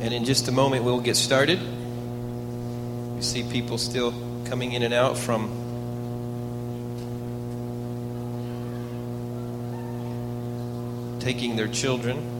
And in just a moment, we'll get started. We see people still coming in and out from taking their children.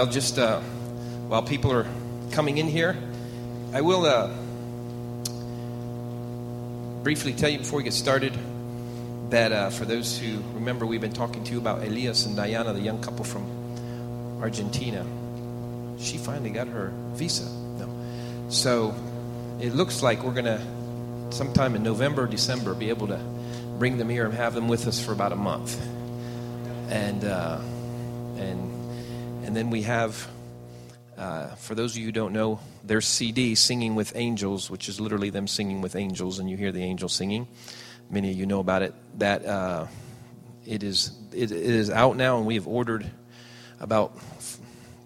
Well, just uh, while people are coming in here, I will uh, briefly tell you before we get started that uh, for those who remember, we've been talking to you about Elias and Diana, the young couple from Argentina. She finally got her visa. No. So it looks like we're going to, sometime in November or December, be able to bring them here and have them with us for about a month. And, uh, and, and then we have, uh, for those of you who don't know, their CD, Singing with Angels, which is literally them singing with angels, and you hear the angels singing. Many of you know about it. That uh, it is it, is out now, and we have ordered about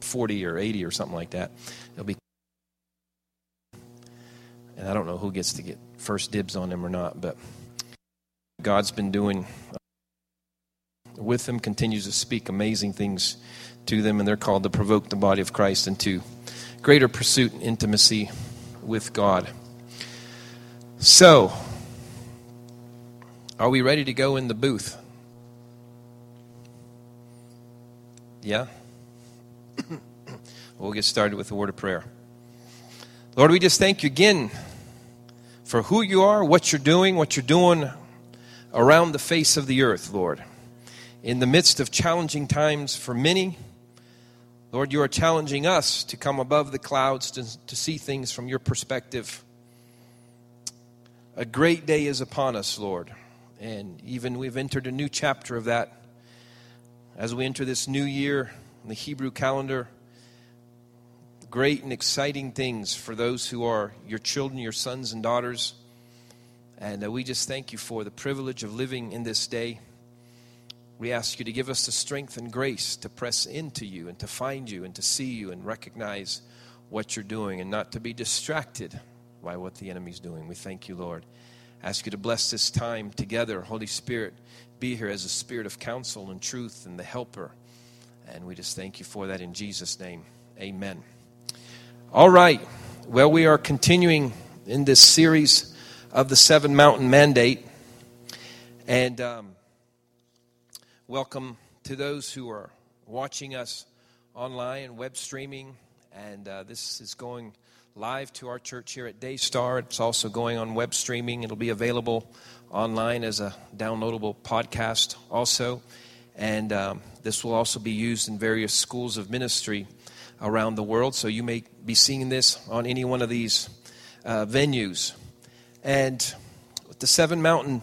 40 or 80 or something like that. It'll be, and I don't know who gets to get first dibs on them or not, but God's been doing with them, continues to speak amazing things to them, and they're called to provoke the body of Christ into greater pursuit and intimacy with God. So, are we ready to go in the booth? Yeah? we'll get started with a word of prayer. Lord, we just thank you again for who you are, what you're doing, what you're doing around the face of the earth, Lord in the midst of challenging times for many. Lord, you are challenging us to come above the clouds to, to see things from your perspective. A great day is upon us, Lord. And even we've entered a new chapter of that as we enter this new year in the Hebrew calendar. Great and exciting things for those who are your children, your sons and daughters. And uh, we just thank you for the privilege of living in this day. We ask you to give us the strength and grace to press into you and to find you and to see you and recognize what you're doing and not to be distracted by what the enemy's doing. We thank you, Lord. Ask you to bless this time together. Holy Spirit, be here as a spirit of counsel and truth and the helper. And we just thank you for that in Jesus' name. Amen. All right. Well, we are continuing in this series of the Seven Mountain Mandate. And um, Welcome to those who are watching us online, and web streaming, and uh, this is going live to our church here at Daystar. It's also going on web streaming. It'll be available online as a downloadable podcast also. And um, this will also be used in various schools of ministry around the world. So you may be seeing this on any one of these uh, venues. And with the Seven Mountain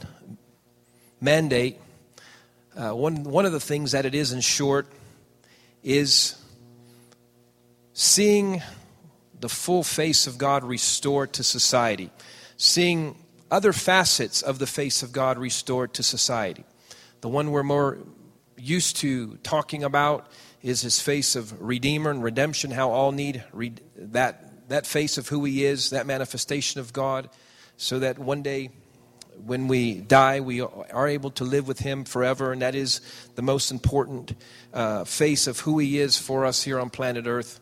mandate, uh, one, one of the things that it is, in short, is seeing the full face of God restored to society, seeing other facets of the face of God restored to society. The one we're more used to talking about is his face of Redeemer and redemption, how all need re- that, that face of who he is, that manifestation of God, so that one day when we die, we are able to live with Him forever, and that is the most important uh, face of who He is for us here on planet Earth.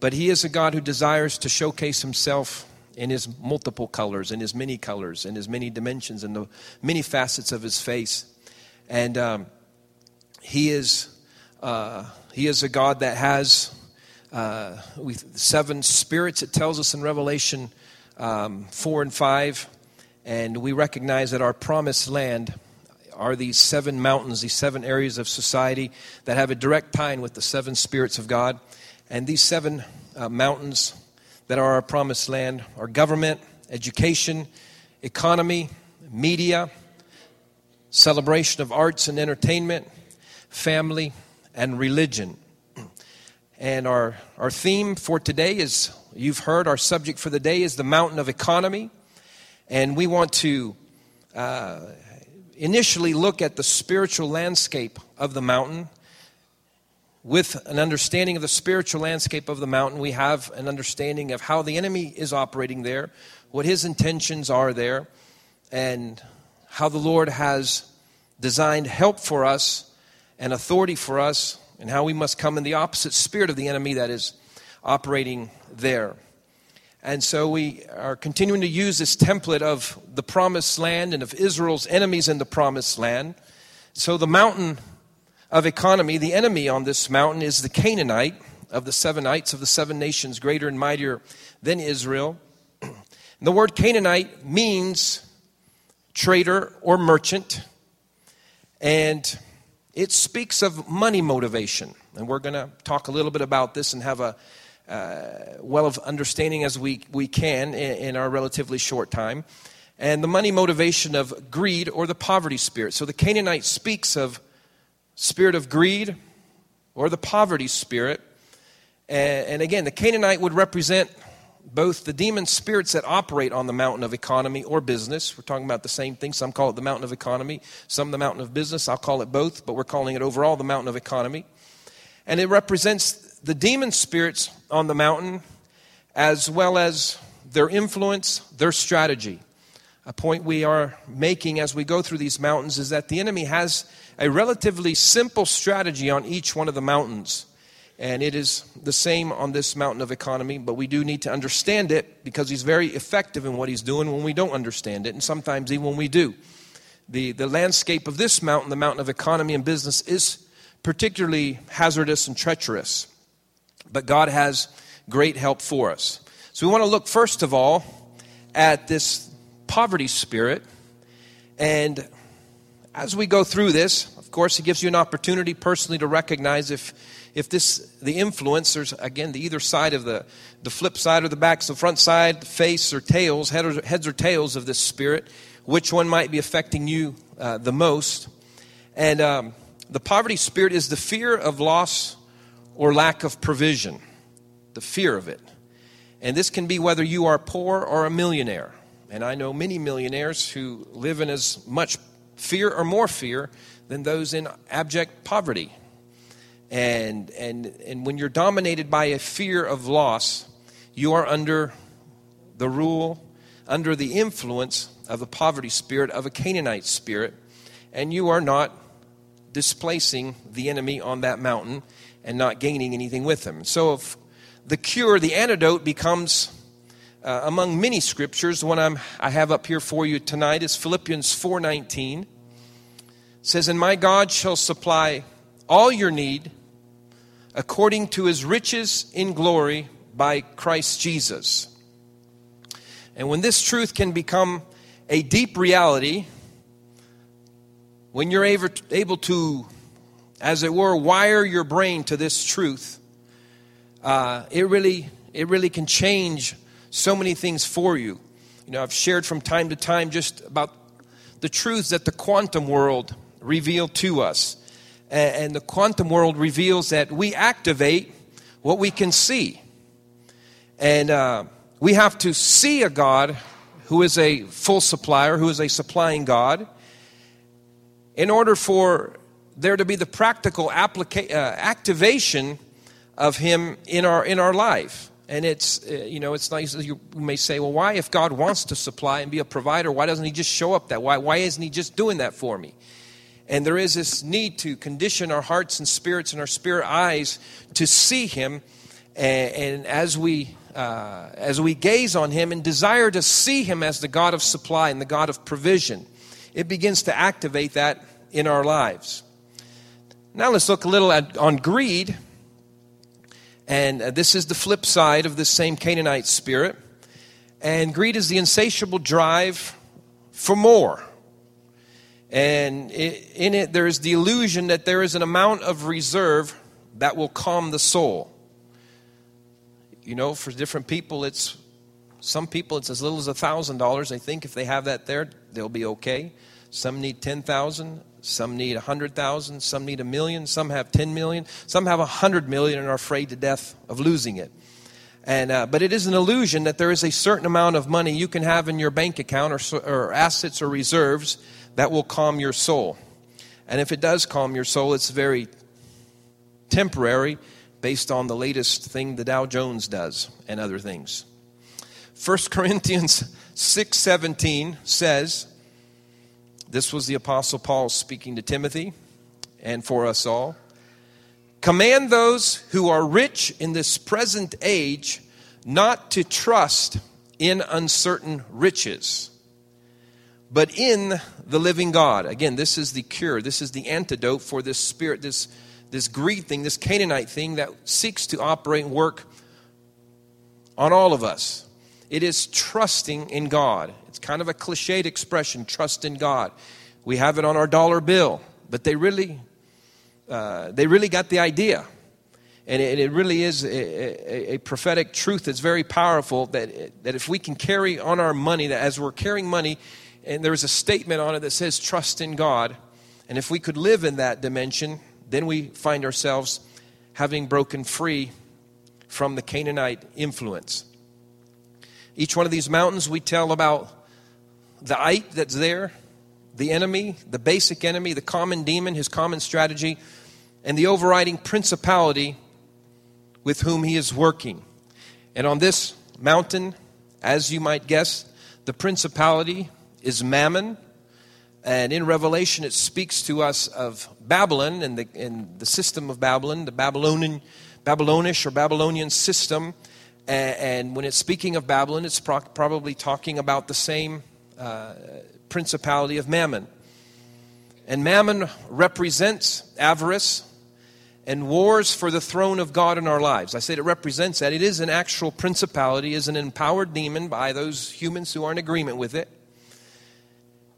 But He is a God who desires to showcase Himself in His multiple colors, in His many colors, in His many dimensions, in the many facets of His face. And um, He is uh, He is a God that has uh, seven spirits. It tells us in Revelation um, four and five and we recognize that our promised land are these seven mountains, these seven areas of society that have a direct tie with the seven spirits of God. And these seven uh, mountains that are our promised land are government, education, economy, media, celebration of arts and entertainment, family, and religion. And our, our theme for today is you've heard our subject for the day is the mountain of economy. And we want to uh, initially look at the spiritual landscape of the mountain. With an understanding of the spiritual landscape of the mountain, we have an understanding of how the enemy is operating there, what his intentions are there, and how the Lord has designed help for us and authority for us, and how we must come in the opposite spirit of the enemy that is operating there. And so we are continuing to use this template of the promised land and of Israel's enemies in the promised land. So the mountain of economy, the enemy on this mountain is the Canaanite of the Sevenites of the seven nations, greater and mightier than Israel. the word Canaanite means trader or merchant, and it speaks of money motivation. And we're going to talk a little bit about this and have a Uh, well of understanding as we, we can in, in our relatively short time. And the money motivation of greed or the poverty spirit. So the Canaanite speaks of spirit of greed or the poverty spirit. And again, the Canaanite would represent both the demon spirits that operate on the mountain of economy or business. We're talking about the same thing. Some call it the mountain of economy, some the mountain of business. I'll call it both, but we're calling it overall the mountain of economy. And it represents the demon spirits on the mountain, as well as their influence, their strategy. A point we are making as we go through these mountains is that the enemy has a relatively simple strategy on each one of the mountains. And it is the same on this mountain of economy, but we do need to understand it because he's very effective in what he's doing when we don't understand it, and sometimes even when we do. The, the landscape of this mountain, the mountain of economy and business, is particularly hazardous and treacherous but God has great help for us. So we want to look first of all at this poverty spirit. And as we go through this, of course, it gives you an opportunity personally to recognize if, if this, the influencers, again the either side of the, the flip side or the back, so front side, face or tails, head or, heads or tails of this spirit, which one might be affecting you uh, the most. And um, the poverty spirit is the fear of loss or lack of provision, the fear of it. And this can be whether you are poor or a millionaire. And I know many millionaires who live in as much fear or more fear than those in abject poverty. And, and, and when you're dominated by a fear of loss, you are under the rule, under the influence of the poverty spirit, of a Canaanite spirit, and you are not displacing the enemy on that mountain and not gaining anything with them. So, if the cure, the antidote becomes uh, among many scriptures. The one I'm, I have up here for you tonight is Philippians 4:19. says, "And my God shall supply all your need according to His riches in glory by Christ Jesus." And when this truth can become a deep reality, when you're able to as it were, wire your brain to this truth, uh, it really it really can change so many things for you. You know, I've shared from time to time just about the truths that the quantum world revealed to us. And the quantum world reveals that we activate what we can see. And uh, we have to see a God who is a full supplier, who is a supplying God, in order for there to be the practical applica- uh, activation of Him in our, in our life. And it's, uh, you know, it's nice. You may say, well, why, if God wants to supply and be a provider, why doesn't He just show up that? Why, why isn't He just doing that for me? And there is this need to condition our hearts and spirits and our spirit eyes to see Him. And, and as we uh, as we gaze on Him and desire to see Him as the God of supply and the God of provision, it begins to activate that in our lives. Now let's look a little at, on greed. And uh, this is the flip side of this same Canaanite spirit. And greed is the insatiable drive for more. And in it, there is the illusion that there is an amount of reserve that will calm the soul. You know, for different people, it's some people it's as little as a thousand dollars. They think if they have that there, they'll be okay. Some need 10,000, some need 100,000, some need a million, some have 10 million, some have 100 million and are afraid to death of losing it. And, uh, but it is an illusion that there is a certain amount of money you can have in your bank account or, or assets or reserves that will calm your soul. And if it does calm your soul, it's very temporary based on the latest thing the Dow Jones does and other things. 1 Corinthians 6:17 says this was the apostle Paul speaking to Timothy and for us all. Command those who are rich in this present age not to trust in uncertain riches, but in the living God. Again, this is the cure. This is the antidote for this spirit, this, this greed thing, this Canaanite thing that seeks to operate and work on all of us. It is trusting in God. It's kind of a cliched expression, trust in God. We have it on our dollar bill, but they really, uh, they really got the idea. And it, it really is a, a, a, prophetic truth that's very powerful that, that if we can carry on our money, that as we're carrying money, and there's a statement on it that says trust in God, and if we could live in that dimension, then we find ourselves having broken free from the Canaanite influence. Each one of these mountains, we tell about the ite that's there, the enemy, the basic enemy, the common demon, his common strategy, and the overriding principality with whom he is working. And on this mountain, as you might guess, the principality is Mammon. And in Revelation, it speaks to us of Babylon and the, and the system of Babylon, the Babylonian, Babylonish or Babylonian system and, when it's speaking of Babylon, it's probably talking about the same uh, principality of Mammon. And Mammon represents avarice and wars for the throne of God in our lives. I say it represents that. It is an actual principality, is an empowered demon by those humans who are in agreement with it.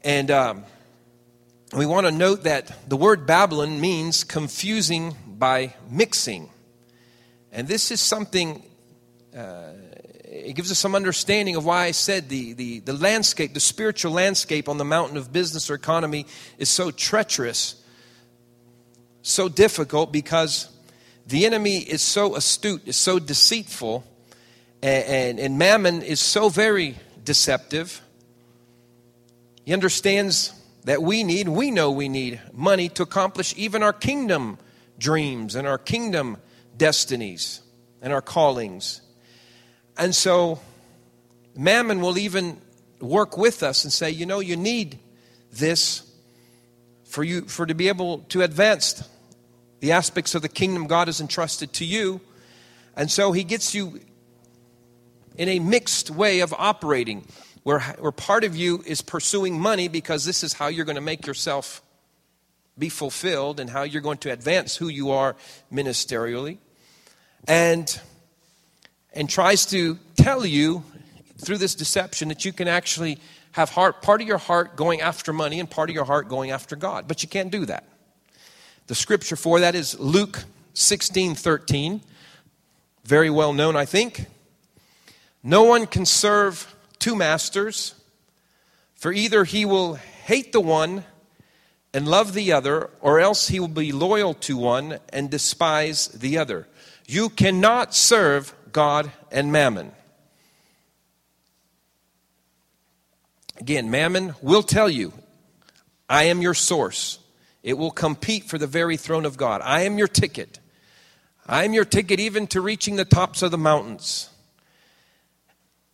And um, we want to note that the word Babylon means confusing by mixing. And this is something uh, it gives us some understanding of why I said the, the, the landscape, the spiritual landscape on the mountain of business or economy is so treacherous, so difficult, because the enemy is so astute, is so deceitful, and, and, and mammon is so very deceptive. He understands that we need, we know we need money to accomplish even our kingdom dreams and our kingdom destinies and our callings. And so Mammon will even work with us and say, you know, you need this for you for to be able to advance the aspects of the kingdom God has entrusted to you. And so he gets you in a mixed way of operating, where, where part of you is pursuing money because this is how you're going to make yourself be fulfilled and how you're going to advance who you are ministerially. And and tries to tell you through this deception that you can actually have heart, part of your heart going after money and part of your heart going after God. But you can't do that. The scripture for that is Luke 16 13. Very well known, I think. No one can serve two masters, for either he will hate the one and love the other, or else he will be loyal to one and despise the other. You cannot serve God and mammon. Again, mammon will tell you, I am your source. It will compete for the very throne of God. I am your ticket. I am your ticket even to reaching the tops of the mountains.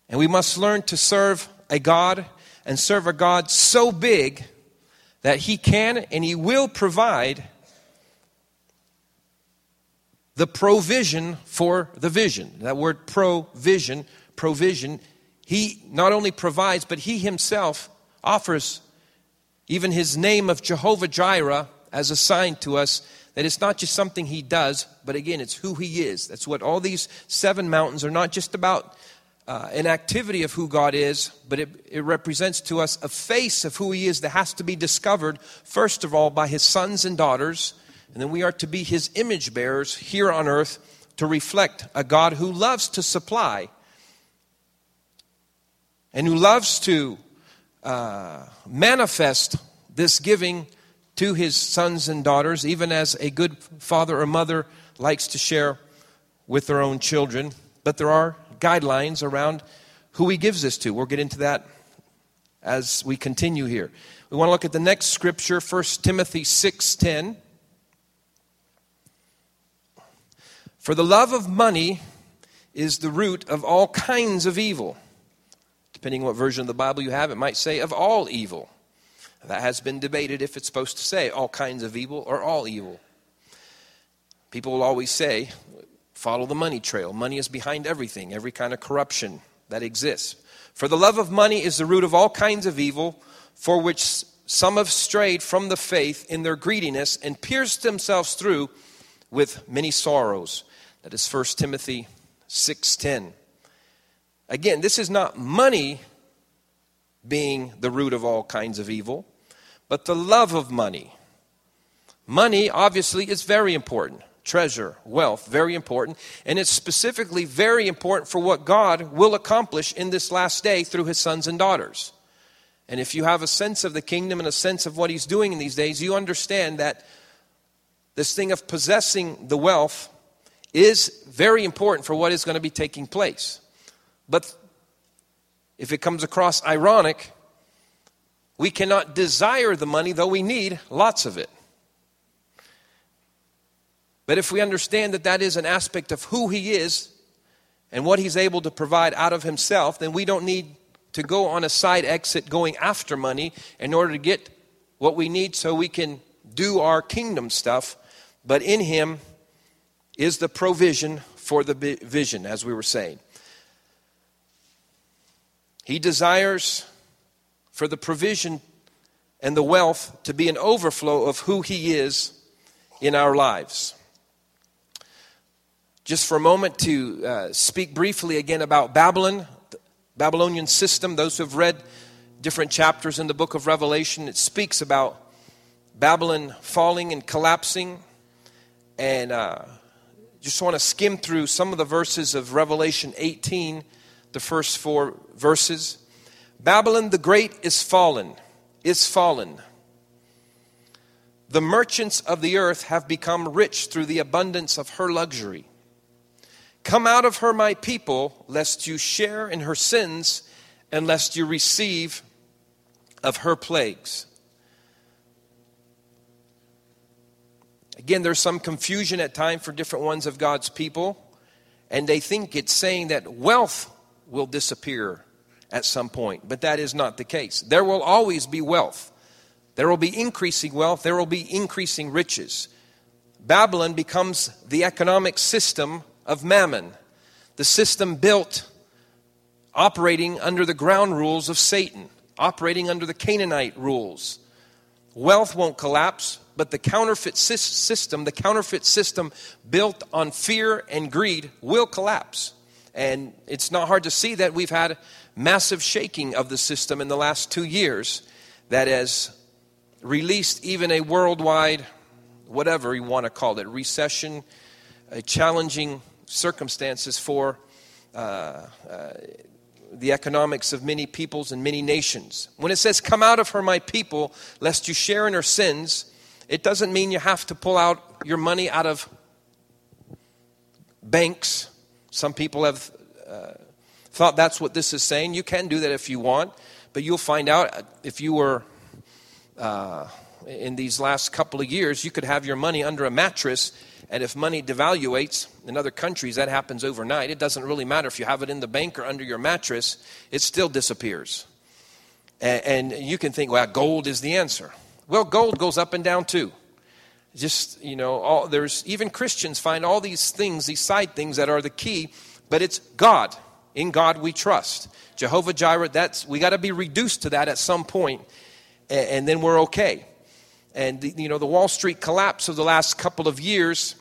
And we must learn to serve a God and serve a God so big that He can and He will provide the provision for the vision. That word provision, provision, he not only provides, but he himself offers even his name of Jehovah Jireh as a sign to us that it's not just something he does, but again, it's who he is. That's what all these seven mountains are not just about uh, an activity of who God is, but it, it represents to us a face of who he is that has to be discovered, first of all, by his sons and daughters and then we are to be his image bearers here on earth to reflect a God who loves to supply and who loves to uh, manifest this giving to his sons and daughters, even as a good father or mother likes to share with their own children. But there are guidelines around who he gives this to. We'll get into that as we continue here. We want to look at the next scripture, 1 Timothy 6:10. For the love of money is the root of all kinds of evil. Depending on what version of the Bible you have, it might say of all evil. That has been debated if it's supposed to say all kinds of evil or all evil. People will always say, follow the money trail. Money is behind everything, every kind of corruption that exists. For the love of money is the root of all kinds of evil, for which some have strayed from the faith in their greediness and pierced themselves through with many sorrows. That is 1 Timothy 6:10. Again, this is not money being the root of all kinds of evil, but the love of money. Money, obviously, is very important. Treasure, wealth, very important. And it's specifically very important for what God will accomplish in this last day through his sons and daughters. And if you have a sense of the kingdom and a sense of what he's doing in these days, you understand that this thing of possessing the wealth is very important for what is going to be taking place. But if it comes across ironic, we cannot desire the money, though we need lots of it. But if we understand that that is an aspect of who He is and what He's able to provide out of Himself, then we don't need to go on a side exit going after money in order to get what we need so we can do our kingdom stuff. But in Him is the provision for the vision, as we were saying. He desires for the provision and the wealth to be an overflow of who He is in our lives. Just for a moment to uh, speak briefly again about Babylon, Babylonian system. Those who have read different chapters in the book of Revelation, it speaks about Babylon falling and collapsing. And uh, just want to skim through some of the verses of Revelation 18 the first four verses. Babylon the Great is fallen, is fallen. The merchants of the earth have become rich through the abundance of her luxury. Come out of her, my people, lest you share in her sins and lest you receive of her plagues. Again, there's some confusion at times for different ones of God's people, and they think it's saying that wealth will disappear at some point, but that is not the case. There will always be wealth. There will be increasing wealth, there will be increasing riches. Babylon becomes the economic system of mammon, the system built operating under the ground rules of Satan, operating under the Canaanite rules. Wealth won't collapse, but the counterfeit system, the counterfeit system built on fear and greed, will collapse. And it's not hard to see that we've had massive shaking of the system in the last two years that has released even a worldwide, whatever you want to call it, recession, challenging circumstances for uh, uh, the economics of many peoples and many nations. When it says, Come out of her, my people, lest you share in her sins, it doesn't mean you have to pull out your money out of banks some people have uh, thought that's what this is saying. You can do that if you want, but you'll find out if you were uh, in these last couple of years, you could have your money under a mattress, and if money devaluates in other countries, that happens overnight. It doesn't really matter if you have it in the bank or under your mattress, it still disappears. And, and you can think, well, gold is the answer. Well, gold goes up and down too. Just you know all, there's even christians find all these things these side things that are the key but it's god. In god we trust. Jehovah jireh that's we got to be reduced to that at some point and, and then we're okay. And the, you know the wall street collapse of the last couple of years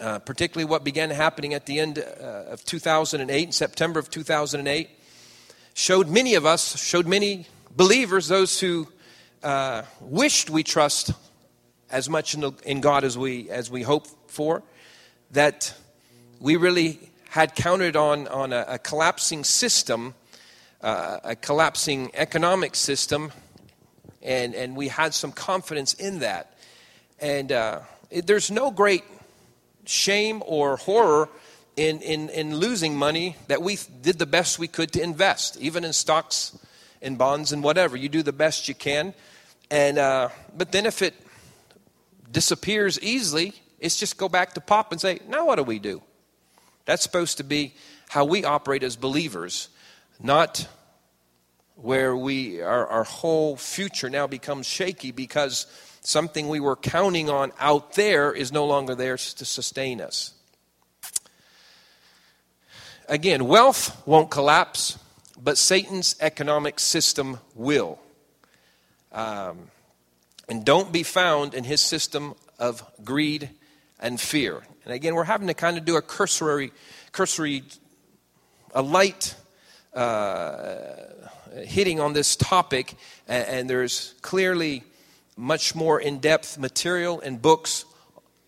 uh, particularly what began happening at the end uh, of 2008 in september of 2008 showed many of us showed many believers those who uh, wished we trust as much in, the, in God as we, as we hope for, that we really had counted on, on a, a collapsing system uh, a collapsing economic system, and, and we had some confidence in that. And uh, it, there's no great shame or horror in, in, in losing money that we did the best we could to invest, even in stocks and bonds and whatever. You do the best you can. And, uh, but then if it disappears easily, it's just go back to pop and say, now what do we do? That's supposed to be how we operate as believers, not where we our, our whole future now becomes shaky because something we were counting on out there is no longer there to sustain us. Again, wealth won't collapse, but Satan's economic system will. Um, and don't be found in his system of greed and fear. And again, we're having to kind of do a cursory, cursory, a light uh, hitting on this topic, and, and there's clearly much more in depth material and books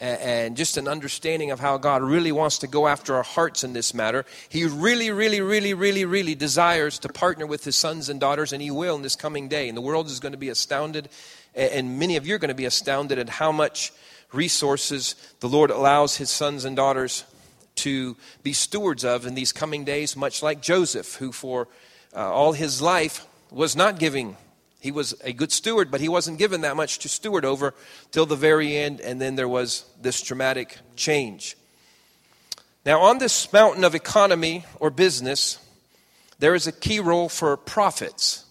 and just an understanding of how God really wants to go after our hearts in this matter. He really, really, really, really, really desires to partner with his sons and daughters, and he will in this coming day. And the world is going to be astounded, and many of you are going to be astounded at how much resources the Lord allows his sons and daughters to be stewards of in these coming days, much like Joseph, who for uh, all his life was not giving. He was a good steward, but he wasn't given that much to steward over till the very end, and then there was this dramatic change. Now, on this mountain of economy or business, there is a key role for prophets.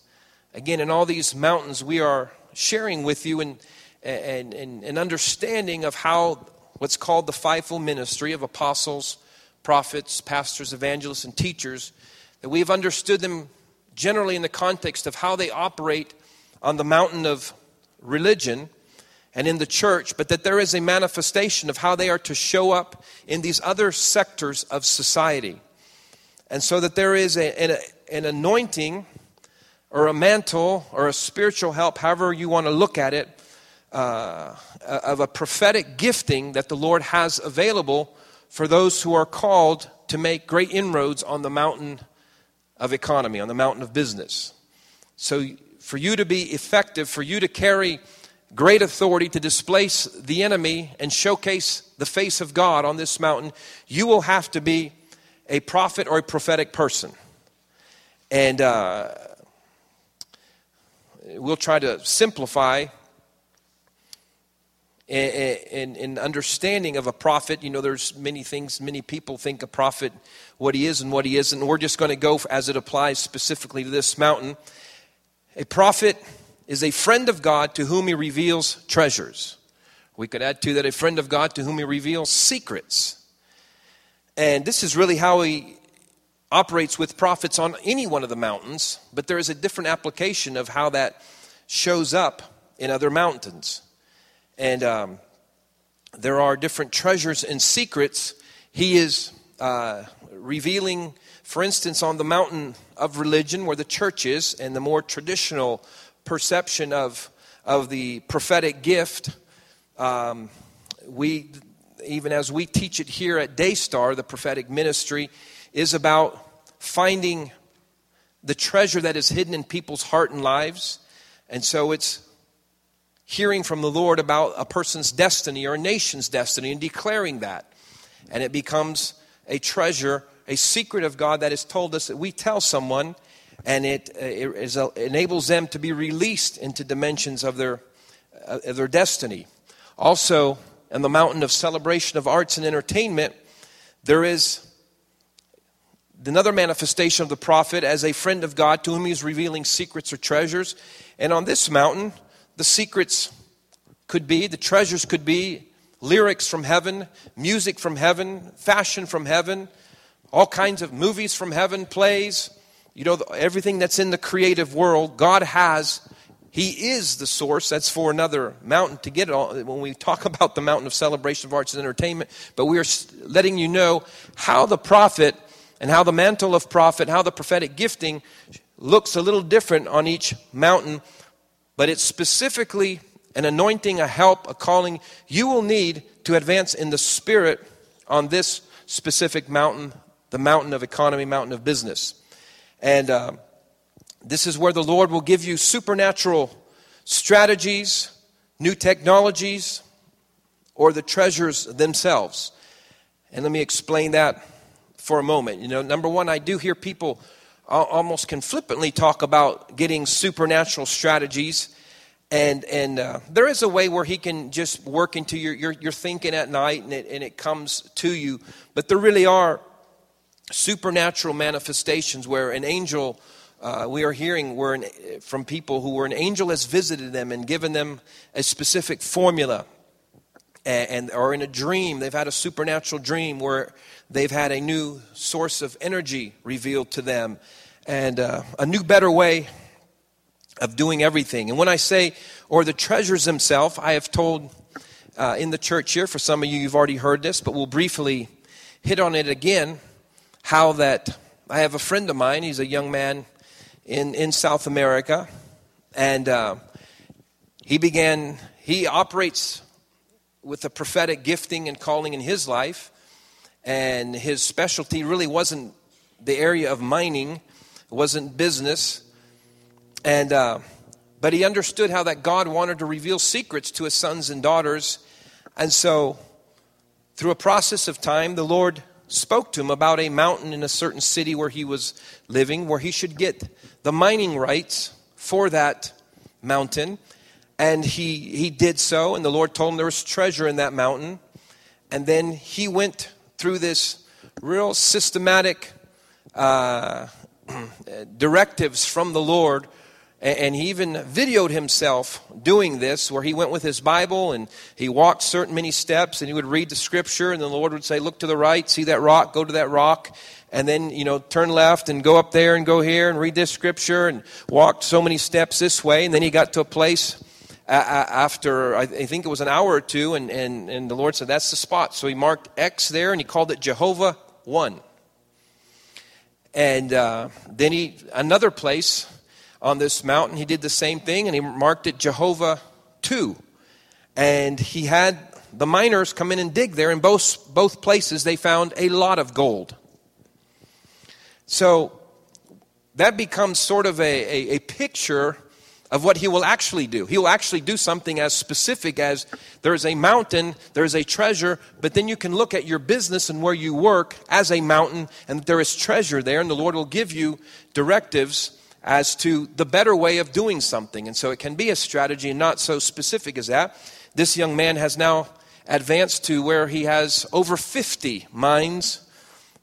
Again, in all these mountains, we are sharing with you an, an, an, an understanding of how what's called the fivefold ministry of apostles, prophets, pastors, evangelists, and teachers that we've understood them generally in the context of how they operate on the mountain of religion and in the church, but that there is a manifestation of how they are to show up in these other sectors of society. And so that there is a, an, an anointing or a mantle or a spiritual help, however you want to look at it, uh, of a prophetic gifting that the Lord has available for those who are called to make great inroads on the mountain of economy, on the mountain of business. So, for you to be effective, for you to carry great authority to displace the enemy and showcase the face of God on this mountain, you will have to be a prophet or a prophetic person. And uh, we'll try to simplify in, in, understanding of a prophet, you know, there's many things, many people think a prophet, what he is and what he isn't. We're just going to go as it applies specifically to this mountain. A prophet is a friend of God to whom he reveals treasures. We could add to that a friend of God to whom he reveals secrets. And this is really how he operates with prophets on any one of the mountains, but there is a different application of how that shows up in other mountains. And um, there are different treasures and secrets he is uh, revealing, for instance, on the mountain of religion where the church is, and the more traditional perception of, of the prophetic gift. Um, we, even as we teach it here at Daystar, the prophetic ministry is about finding the treasure that is hidden in people's heart and lives. And so it's hearing from the Lord about a person's destiny or a nation's destiny and declaring that. And it becomes a treasure, a secret of God that is told us that we tell someone and it, uh, it is, uh, enables them to be released into dimensions of their, uh, of their destiny. Also, on the mountain of celebration of arts and entertainment, there is another manifestation of the prophet as a friend of God to whom he is revealing secrets or treasures. And on this mountain, the secrets could be, the treasures could be lyrics from heaven, music from heaven, fashion from heaven, all kinds of movies from heaven, plays. You know, everything that's in the creative world, God has. He is the source. That's for another mountain to get it all. When we talk about the mountain of celebration of arts and entertainment, but we are letting you know how the prophet and how the mantle of prophet, how the prophetic gifting looks a little different on each mountain but it's specifically an anointing, a help, a calling you will need to advance in the spirit on this specific mountain, the mountain of economy, mountain of business. And uh, This is where the Lord will give you supernatural strategies, new technologies, or the treasures themselves. And let me explain that for a moment. You know, number one, I do hear people almost can flippantly talk about getting supernatural strategies. And, and uh, there is a way where he can just work into your, your, your thinking at night and it, and it comes to you. But there really are supernatural manifestations where an angel, uh, we are hearing where an, from people who were an angel has visited them and given them a specific formula. And, and or in a dream, they've had a supernatural dream where they've had a new source of energy revealed to them and uh, a new, better way of doing everything. And when I say, or the treasures themselves, I have told uh, in the church here, for some of you, you've already heard this, but we'll briefly hit on it again how that I have a friend of mine, he's a young man in, in South America, and uh, he began, he operates with a prophetic gifting and calling in his life, and his specialty really wasn't the area of mining, it wasn't business. And, uh, but he understood how that God wanted to reveal secrets to his sons and daughters. And so, through a process of time, the Lord spoke to him about a mountain in a certain city where he was living, where he should get the mining rights for that mountain. And he, he did so, and the Lord told him there was treasure in that mountain. And then he went through this real systematic uh, directives from the Lord. And he even videoed himself doing this, where he went with his Bible and he walked certain many steps and he would read the scripture, and the Lord would say, Look to the right, see that rock, go to that rock, and then, you know, turn left and go up there and go here and read this scripture and walked so many steps this way. And then he got to a place after, I think it was an hour or two, and, and, and the Lord said, That's the spot. So he marked X there and he called it Jehovah 1. And uh, then he, another place on this mountain, he did the same thing and he marked it Jehovah 2. And he had the miners come in and dig there. In both, both places, they found a lot of gold. So that becomes sort of a, a, a picture of what he will actually do. He will actually do something as specific as there's a mountain, there's a treasure, but then you can look at your business and where you work as a mountain, and there is treasure there, and the Lord will give you directives as to the better way of doing something. And so it can be a strategy and not so specific as that. This young man has now advanced to where he has over 50 mines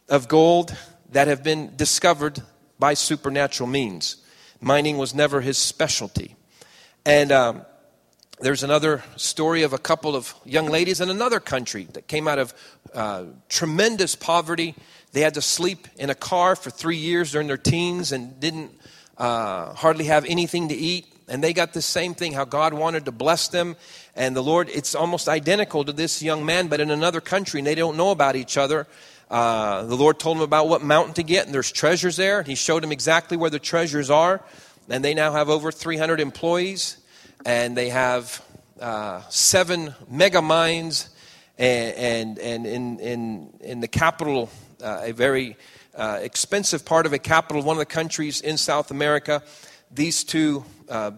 of gold that have been discovered by supernatural means. Mining was never his specialty. And um, there's another story of a couple of young ladies in another country that came out of uh, tremendous poverty. They had to sleep in a car for three years during their teens and didn't uh, hardly have anything to eat. And they got the same thing how God wanted to bless them. And the Lord, it's almost identical to this young man, but in another country, and they don't know about each other. Uh, the Lord told him about what mountain to get, and there's treasures there. And he showed him exactly where the treasures are. And they now have over 300 employees, and they have uh, seven mega mines, and, and, and in, in, in the capital, uh, a very uh, expensive part of a capital, one of the countries in South America. These two uh,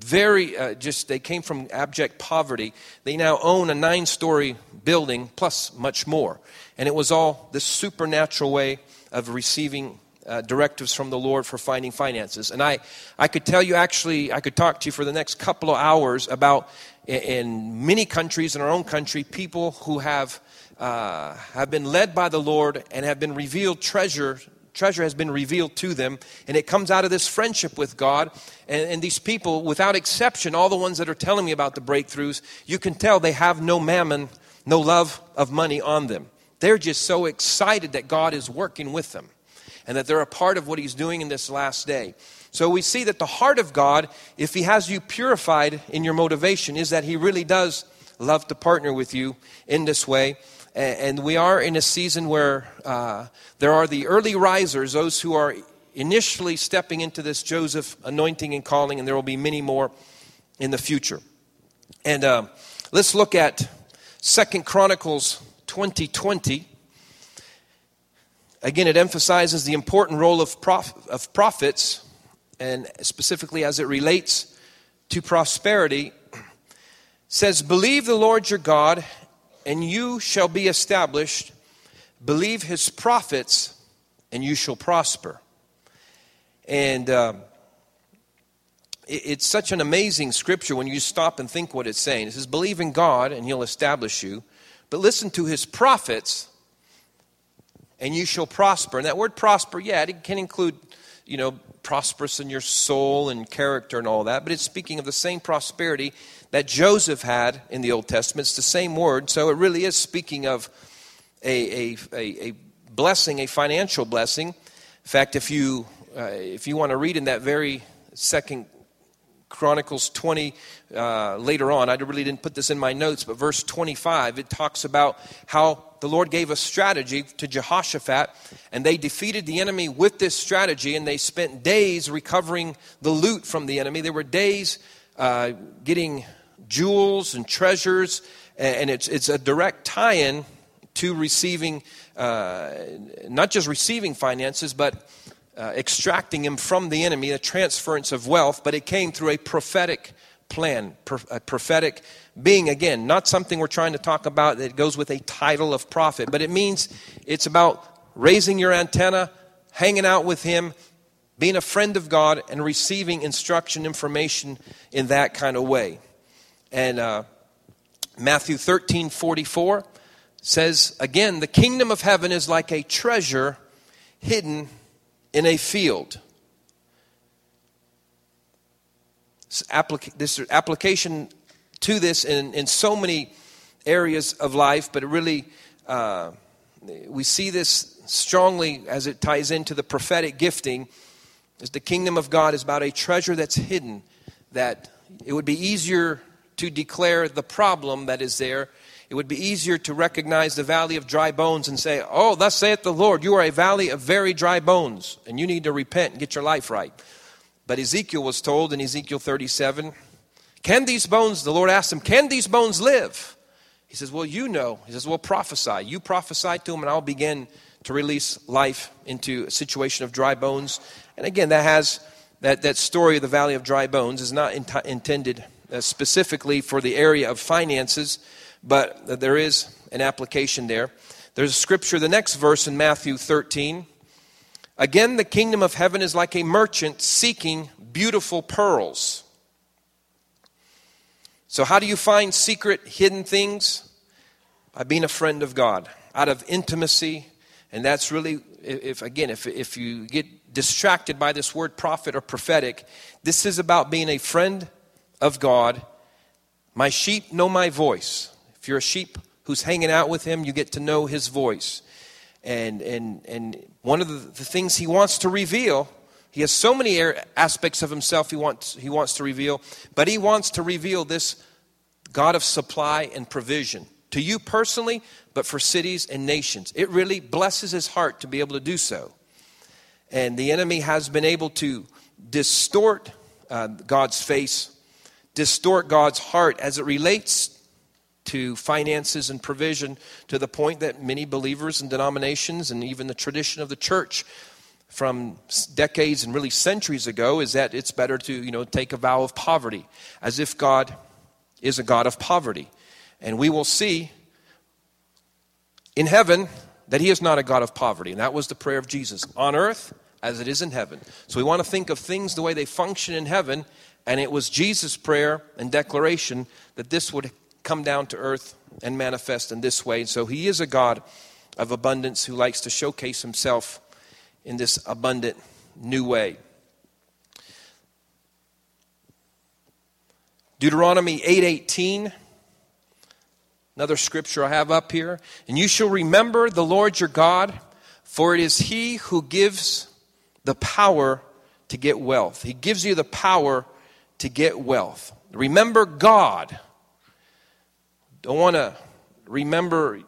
very uh, just they came from abject poverty they now own a nine story building plus much more and it was all this supernatural way of receiving uh, directives from the Lord for finding finances. And I, I could tell you actually, I could talk to you for the next couple of hours about in many countries, in our own country, people who have, uh, have been led by the Lord and have been revealed treasure. Treasure has been revealed to them, and it comes out of this friendship with God. And, and these people, without exception, all the ones that are telling me about the breakthroughs, you can tell they have no mammon, no love of money on them. They're just so excited that God is working with them and that they're a part of what He's doing in this last day. So we see that the heart of God, if He has you purified in your motivation, is that He really does love to partner with you in this way. And we are in a season where uh, there are the early risers, those who are initially stepping into this Joseph anointing and calling, and there will be many more in the future. And uh, let's look at Second Chronicles 2020. Again, it emphasizes the important role of, prof- of prophets and specifically as it relates to prosperity, says, Believe the Lord your God, and you shall be established. Believe his prophets, and you shall prosper. And uh, it, it's such an amazing scripture when you stop and think what it's saying. It says, Believe in God, and he'll establish you. But listen to his prophets, and you shall prosper. And that word prosper, yeah, it can include, you know, prosperous in your soul and character and all that, but it's speaking of the same prosperity that Joseph had in the Old Testament. It's the same word, so it really is speaking of a, a, a, a blessing, a financial blessing. In fact, if you, uh, if you want to read in that very second Chronicles 20 uh, later on. I really didn't put this in my notes, but verse 25, it talks about how the Lord gave a strategy to Jehoshaphat, and they defeated the enemy with this strategy, and they spent days recovering the loot from the enemy. There were days uh, getting jewels and treasures, and it's, it's a direct tie in to receiving, uh, not just receiving finances, but uh, extracting him from the enemy, a transference of wealth, but it came through a prophetic plan, a prophetic being. Again, not something we're trying to talk about that goes with a title of prophet, but it means it's about raising your antenna, hanging out with him, being a friend of God, and receiving instruction, information in that kind of way. And uh, Matthew 13 44 says, again, the kingdom of heaven is like a treasure hidden field. This application to this in, in so many areas of life, but it really, uh, we see this strongly as it ties into the prophetic gifting. Is the kingdom of God is about a treasure that's hidden, that it would be easier to declare the problem that is there it would be easier to recognize the valley of dry bones and say, Oh, thus saith the Lord, you are a valley of very dry bones, and you need to repent and get your life right. But Ezekiel was told in Ezekiel 37, Can these bones, the Lord asked him, Can these bones live? He says, Well, you know. He says, Well, prophesy. You prophesy to them, and I'll begin to release life into a situation of dry bones. And again, that has that, that story of the valley of dry bones is not in, intended uh, specifically for the area of finances but there is an application there. There's a scripture, the next verse in Matthew 13. Again, the kingdom of heaven is like a merchant seeking beautiful pearls. So, how do you find secret, hidden things? By being a friend of God, out of intimacy. And that's really, if again, if, if you get distracted by this word prophet or prophetic, this is about being a friend of God. My sheep know my voice. If you're a sheep who's hanging out with him, you get to know his voice. And, and, and one of the, the things he wants to reveal, he has so many aspects of himself he wants, he wants to reveal, but he wants to reveal this God of supply and provision to you personally, but for cities and nations. It really blesses his heart to be able to do so. And the enemy has been able to distort uh, God's face, distort God's heart as it relates to finances and provision to the point that many believers and denominations and even the tradition of the church from decades and really centuries ago is that it's better to you know take a vow of poverty as if god is a god of poverty. And we will see in heaven that he is not a god of poverty. And that was the prayer of jesus on earth as it is in heaven. So we want to think of things the way they function in heaven. And it was jesus prayer and declaration that this would come down to earth and manifest in this way. So he is a God of abundance who likes to showcase himself in this abundant new way. Deuteronomy 8:18 Another scripture I have up here, and you shall remember the Lord your God, for it is he who gives the power to get wealth. He gives you the power to get wealth. Remember God don't want to remember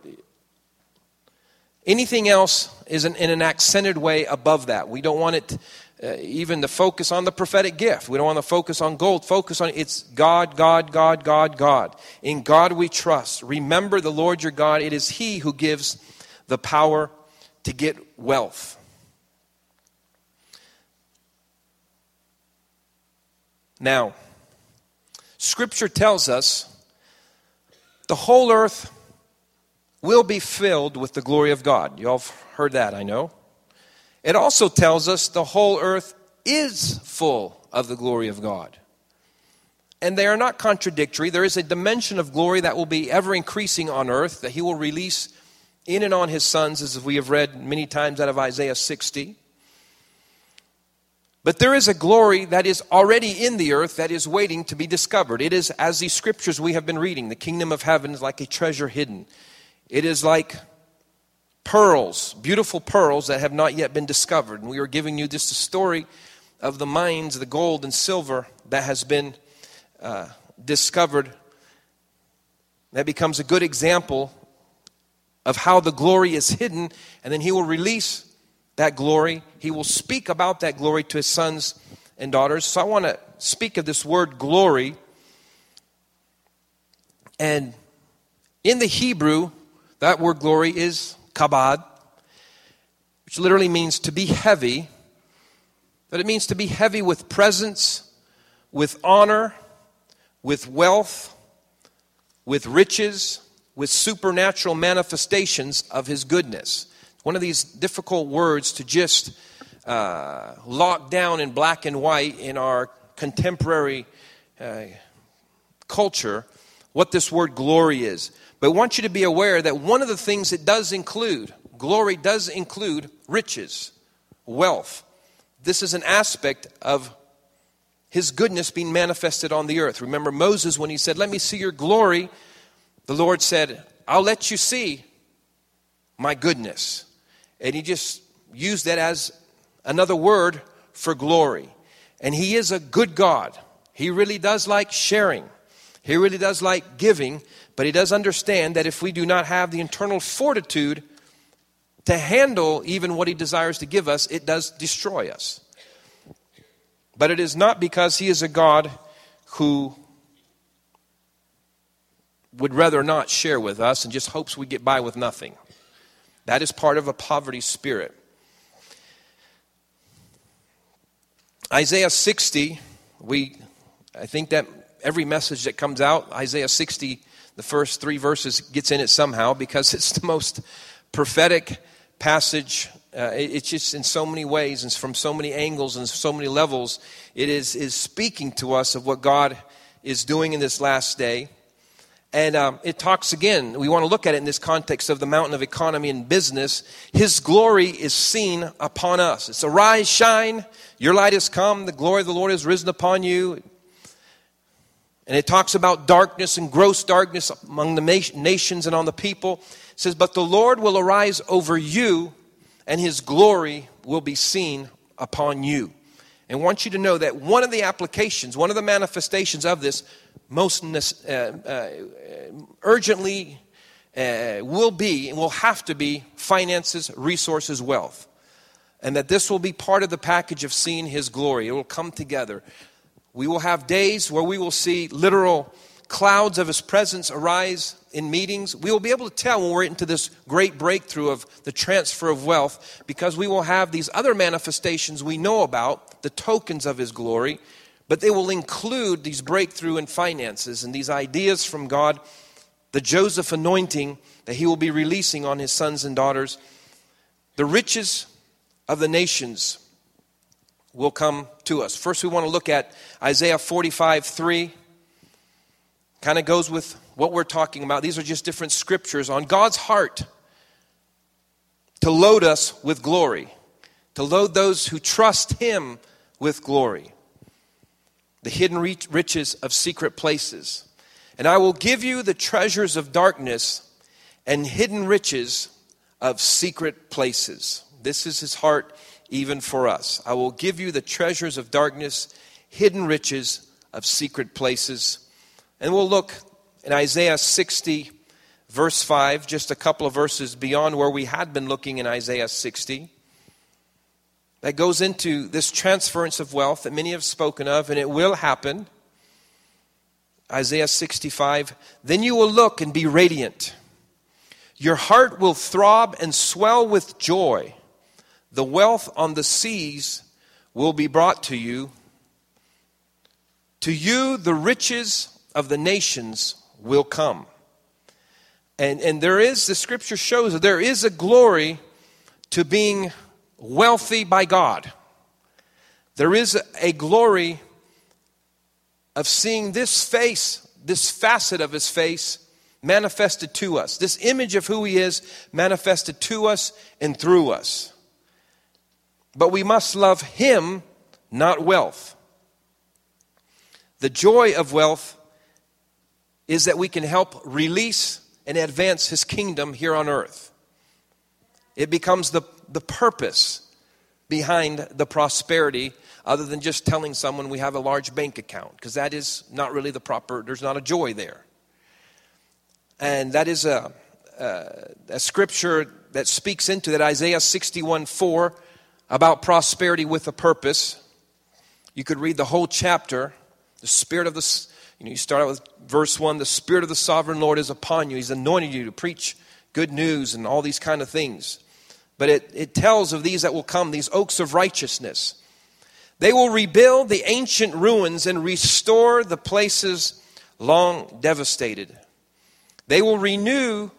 anything else is in, an accented way above that. We don't want it uh, even to focus on the prophetic gift. We don't want to focus on gold. Focus on it's God, God, God, God, God. In God we trust. Remember the Lord your God. It is He who gives the power to get wealth. Now, Scripture tells us the whole earth will be filled with the glory of God. You all have heard that, I know. It also tells us the whole earth is full of the glory of God. And they are not contradictory. There is a dimension of glory that will be ever increasing on earth that He will release in and on His sons, as we have read many times out of Isaiah 60. But there is a glory that is already in the earth that is waiting to be discovered. It is, as these scriptures we have been reading, the kingdom of heaven is like a treasure hidden. It is like pearls, beautiful pearls that have not yet been discovered. And we are giving you just a story of the mines, the gold and silver that has been uh, discovered. That becomes a good example of how the glory is hidden, and then he will release that glory. He will speak about that glory to his sons and daughters. So I want to speak of this word glory. And in the Hebrew, that word glory is kabad, which literally means to be heavy. That it means to be heavy with presence, with honor, with wealth, with riches, with supernatural manifestations of his goodness. One of these difficult words to just uh, lock down in black and white in our contemporary uh, culture what this word glory is. But I want you to be aware that one of the things it does include, glory does include riches, wealth. This is an aspect of his goodness being manifested on the earth. Remember Moses when he said, Let me see your glory, the Lord said, I'll let you see my goodness. And he just used that as another word for glory. And he is a good God. He really does like sharing. He really does like giving, but he does understand that if we do not have the internal fortitude to handle even what he desires to give us, it does destroy us. But it is not because he is a God who would rather not share with us and just hopes we get by with nothing. That is part of a poverty spirit. Isaiah 60, we I think that every message that comes out, Isaiah 60, the first three verses gets in it somehow because it's the most prophetic passage. Uh, it's just in so many ways and from so many angles and so many levels. It is, is speaking to us of what God is doing in this last day. And um, it talks again, we want to look at it in this context of the mountain of economy and business. His glory is seen upon us. It's arise, shine, your light has come, the glory of the Lord has risen upon you. And it talks about darkness and gross darkness among the nations and on the people. It says, But the Lord will arise over you, and his glory will be seen upon you. And want you to know that one of the applications, one of the manifestations of this, most uh, uh, urgently uh, will be and will have to be finances, resources, wealth. And that this will be part of the package of seeing his glory. It will come together. We will have days where we will see literal clouds of His presence arise in meetings. We will be able to tell when we're into this great breakthrough of the transfer of wealth because we will have these other manifestations we know about, the tokens of His glory, but they will include these breakthrough in finances and these ideas from God, the Joseph anointing that He will be releasing on His sons and daughters, the riches of the nations will come to us. First, we want to look at Isaiah 45 3. Kind of goes with what we're talking about. These are just different scriptures on God's heart to load us with glory, to load those who trust Him with glory. The hidden riches of secret places. And I will give you the treasures of darkness and hidden riches of secret places. This is His heart even for us. I will give you the treasures of darkness, hidden riches of secret places. And we'll look in Isaiah 60, verse 5, just a couple of verses beyond where we had been looking in Isaiah 60. That goes into this transference of wealth that many have spoken of, and it will happen. Isaiah 65 Then you will look and be radiant. Your heart will throb and swell with joy. The wealth on the seas will be brought to you. To you, the riches of the nations will come. And, and there is, the scripture shows that there is a glory to being wealthy by God. There is a, a glory of seeing this face, this facet of his face manifested to us, this image of who he is manifested to us and through us. But we must love him, not wealth. The joy of wealth is that we can help release and advance his kingdom here on earth. It becomes the, the purpose behind the prosperity other than just telling someone we have a large bank account, because that is not really the proper, there's not a joy there. And that is a, a, a scripture that speaks into that Isaiah 61 4 about prosperity with a purpose. You could read the whole chapter. The Spirit of the, you know, you start out with verse 1 the Spirit of the sovereign Lord is upon you. He's anointed you to preach good news and all these kind of things. But it, it tells of these that will come, these oaks of righteousness. They will rebuild the ancient ruins and restore the places long devastated. They will renew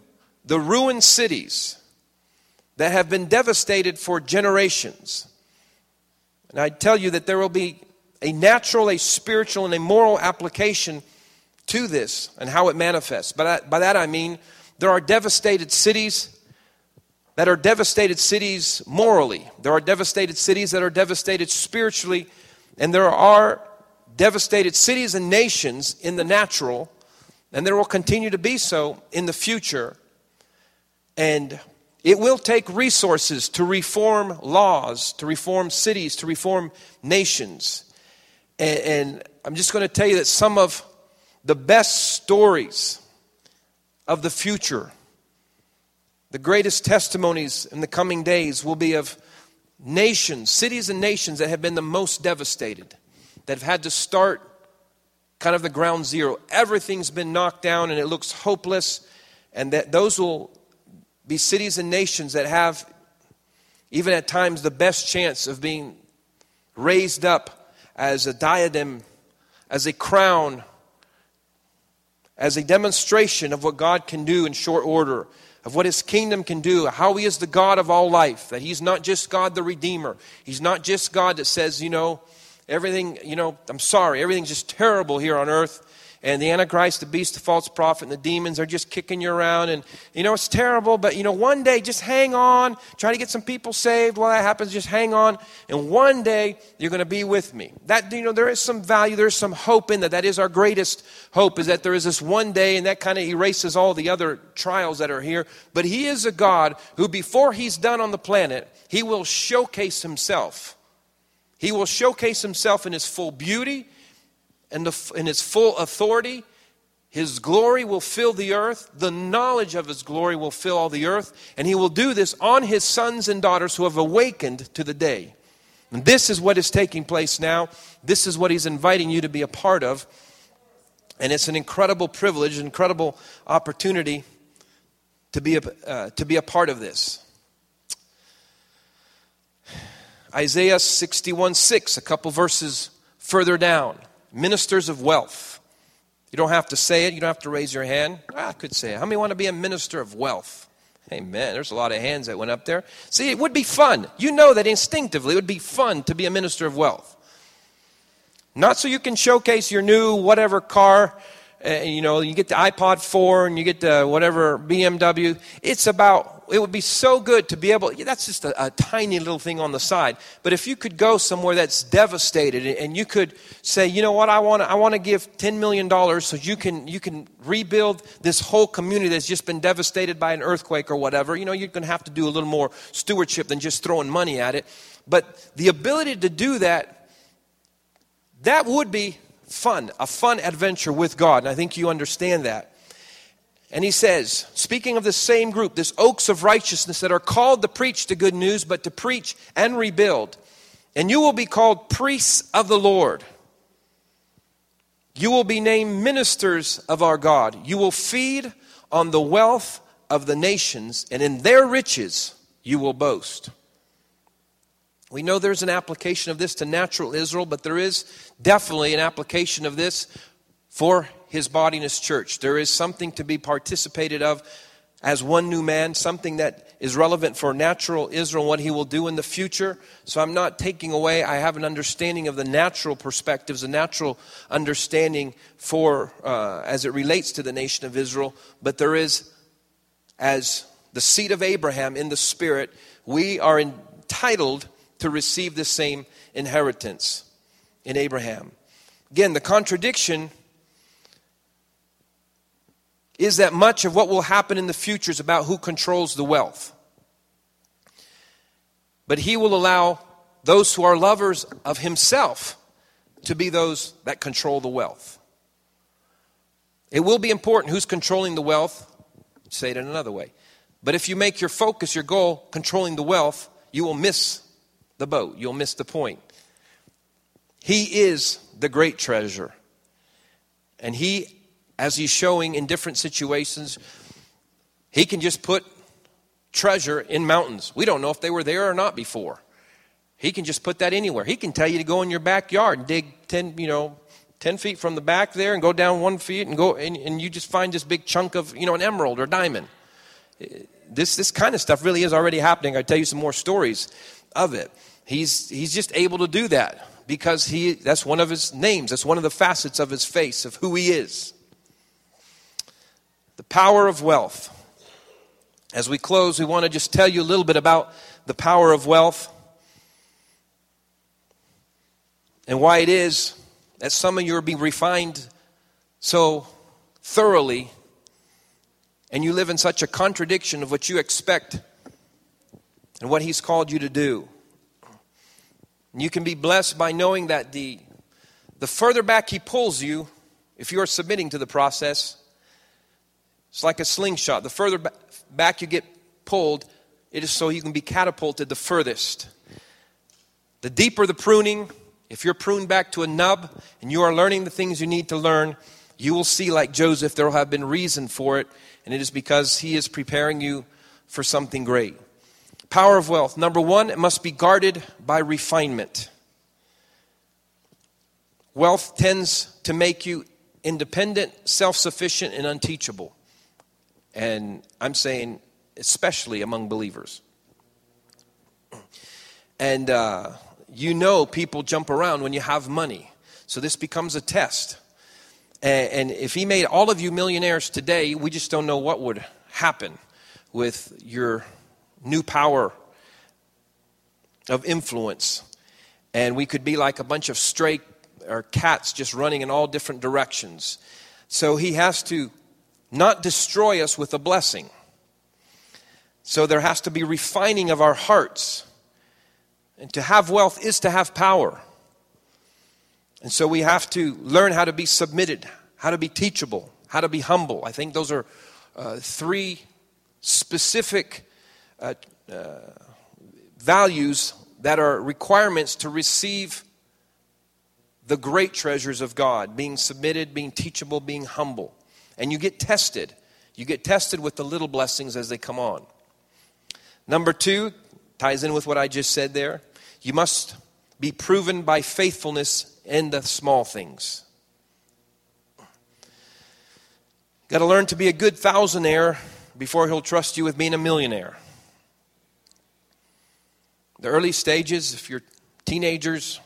the ruined cities that have been devastated for generations. And I tell you that there will be a natural, a spiritual, and a moral application to this and how it manifests. But by that I mean there are devastated cities that are devastated cities morally. There are devastated cities that are devastated spiritually. And there are devastated cities and nations in the natural. And there will continue to be so in the future. And it will take resources to reform laws, to reform cities, to reform nations. And, and I'm just going to tell you that some of the best stories of the future the greatest testimonies in the coming days will be of nations, cities and nations that have been the most devastated, that have had to start kind of the ground zero. Everything's been knocked down and it looks hopeless, and that those will be cities and nations that have, even at times, the best chance of being raised up as a diadem, as a crown, as a demonstration of what God can do in short order of what his kingdom can do, how he is the God of all life, that he's not just God the Redeemer. He's not just God that says, you know, everything, you know, I'm sorry, everything's just terrible here on earth and the Antichrist, the beast, the false prophet, and the demons are just kicking you around. And, you know, it's terrible, but, you know, one day just hang on. Try to get some people saved. While that happens, just hang on. And one day you're going to be with me. That, you know, there is some value, there's some hope in that. That is our greatest hope, is that there is this one day, and that kind of erases all the other trials that are here. But He is a God who, before He's done on the planet, He will showcase Himself. He will showcase Himself in His full beauty and in his full authority. His glory will fill the earth. The knowledge of his glory will fill all the earth. And he will do this on his sons and daughters who have awakened to the day. And this is what is taking place now. This is what he's inviting you to be a part of. And it's an incredible privilege, incredible opportunity to be a, uh, to be a part of this. Isaiah 61 6, a couple verses further down ministers of wealth. You don't have to say it, you don't have to raise your hand. Ah, I could say it. How many want to be a minister of wealth? Amen. There's a lot of hands that went up there. See, it would be fun. You know that instinctively it would be fun to be a minister of wealth. Not so you can showcase your new whatever car, uh, you know, you get the iPod 4 and you get the whatever BMW. It's about it would be so good to be able, that's just a, a, tiny little thing on the side. But if you could go somewhere that's devastated and you could say, you know what, I want to, I want to give $10 million so you can, you can rebuild this whole community that's just been devastated by an earthquake or whatever. You know, you're going to have to do a little more stewardship than just throwing money at it. But the ability to do that, that would be fun, a fun adventure with God. And I think you understand that. And he says, speaking of the same group, this oaks of righteousness that are called to preach the good news, but to preach and rebuild. And you will be called priests of the Lord. You will be named ministers of our God. You will feed on the wealth of the nations, and in their riches you will boast. We know there's an application of this to natural Israel, but there is definitely an application of this for his body and his church. There is something to be participated of as one new man, something that is relevant for natural Israel, what he will do in the future. So I'm not taking away, I have an understanding of the natural perspectives, a natural understanding for, uh, as it relates to the nation of Israel, but there is, as the seed of Abraham in the Spirit, we are entitled to receive the same inheritance in Abraham. Again, the contradiction is that much of what will happen in the future is about who controls the wealth. But he will allow those who are lovers of himself to be those that control the wealth. It will be important who's controlling the wealth. Say it in another way. But if you make your focus, your goal, controlling the wealth, you will miss the boat. You'll miss the point. He is the great treasure. And he as he's showing in different situations, he can just put treasure in mountains. We don't know if they were there or not before. He can just put that anywhere. He can tell you to go in your backyard and dig 10, you know, 10 feet from the back there and go down one feet and go and, and you just find this big chunk of, you know, an emerald or diamond. This, this kind of stuff really is already happening. I'll tell you some more stories of it. He's, he's just able to do that because he, that's one of his names. That's one of the facets of his face, of who he is. The power of wealth. As we close, we want to just tell you a little bit about the power of wealth and why it is that some of you are being refined so thoroughly and you live in such a contradiction of what you expect and what He's called you to do. And you can be blessed by knowing that the, the further back He pulls you, if you are submitting to the process, it's like a slingshot. The further back you get pulled, it is so you can be catapulted the furthest. The deeper the pruning, if you're pruned back to a nub and you are learning the things you need to learn, you will see, like Joseph, there will have been reason for it, and it is because he is preparing you for something great. Power of wealth. Number one, it must be guarded by refinement. Wealth tends to make you independent, self sufficient, and unteachable. And I'm saying, especially among believers. And uh, you know, people jump around when you have money. So this becomes a test. And, and if he made all of you millionaires today, we just don't know what would happen with your new power of influence. And we could be like a bunch of stray or cats just running in all different directions. So he has to not destroy us with a blessing. So there has to be refining of our hearts. And to have wealth is to have power. And so we have to learn how to be submitted, how to be teachable, how to be humble. I think those are uh, three specific uh, uh, values that are requirements to receive the great treasures of God being submitted, being teachable, being humble. And you get tested. You get tested with the little blessings as they come on. Number two, ties in with what I just said there. You must be proven by faithfulness in the small things. Got to learn to be a good thousandaire before he'll trust you with being a millionaire. The early stages, if you're teenagers,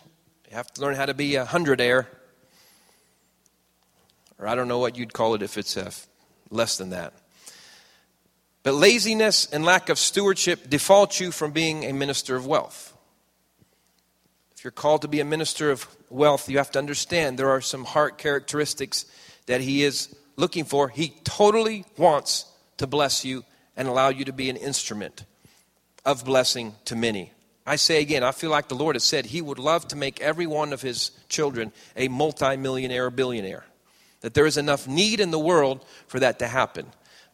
you have to learn how to be a hundredaire or I don't know what you'd call it if it's uh, less than that. But laziness and lack of stewardship default you from being a minister of wealth. If you're called to be a minister of wealth, you have to understand there are some heart characteristics that He is looking for. He totally wants to bless you and allow you to be an instrument of blessing to many. I say again, I feel like the Lord has said He would love to make every one of His children a multimillionaire billionaire that there is enough need in the world for that to happen.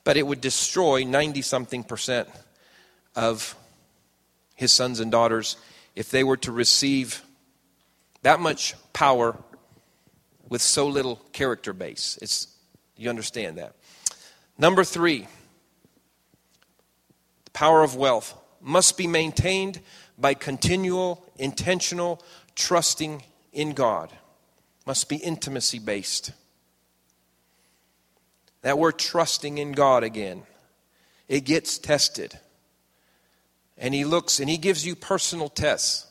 But it would destroy 90 something percent of his sons and daughters if they were to receive that much power with so little character base. It's, you understand that. Number three, the power of wealth must be maintained by continual, intentional trusting in God. Must be intimacy based. That word trusting in God again, it gets tested. And He looks and He gives you personal tests.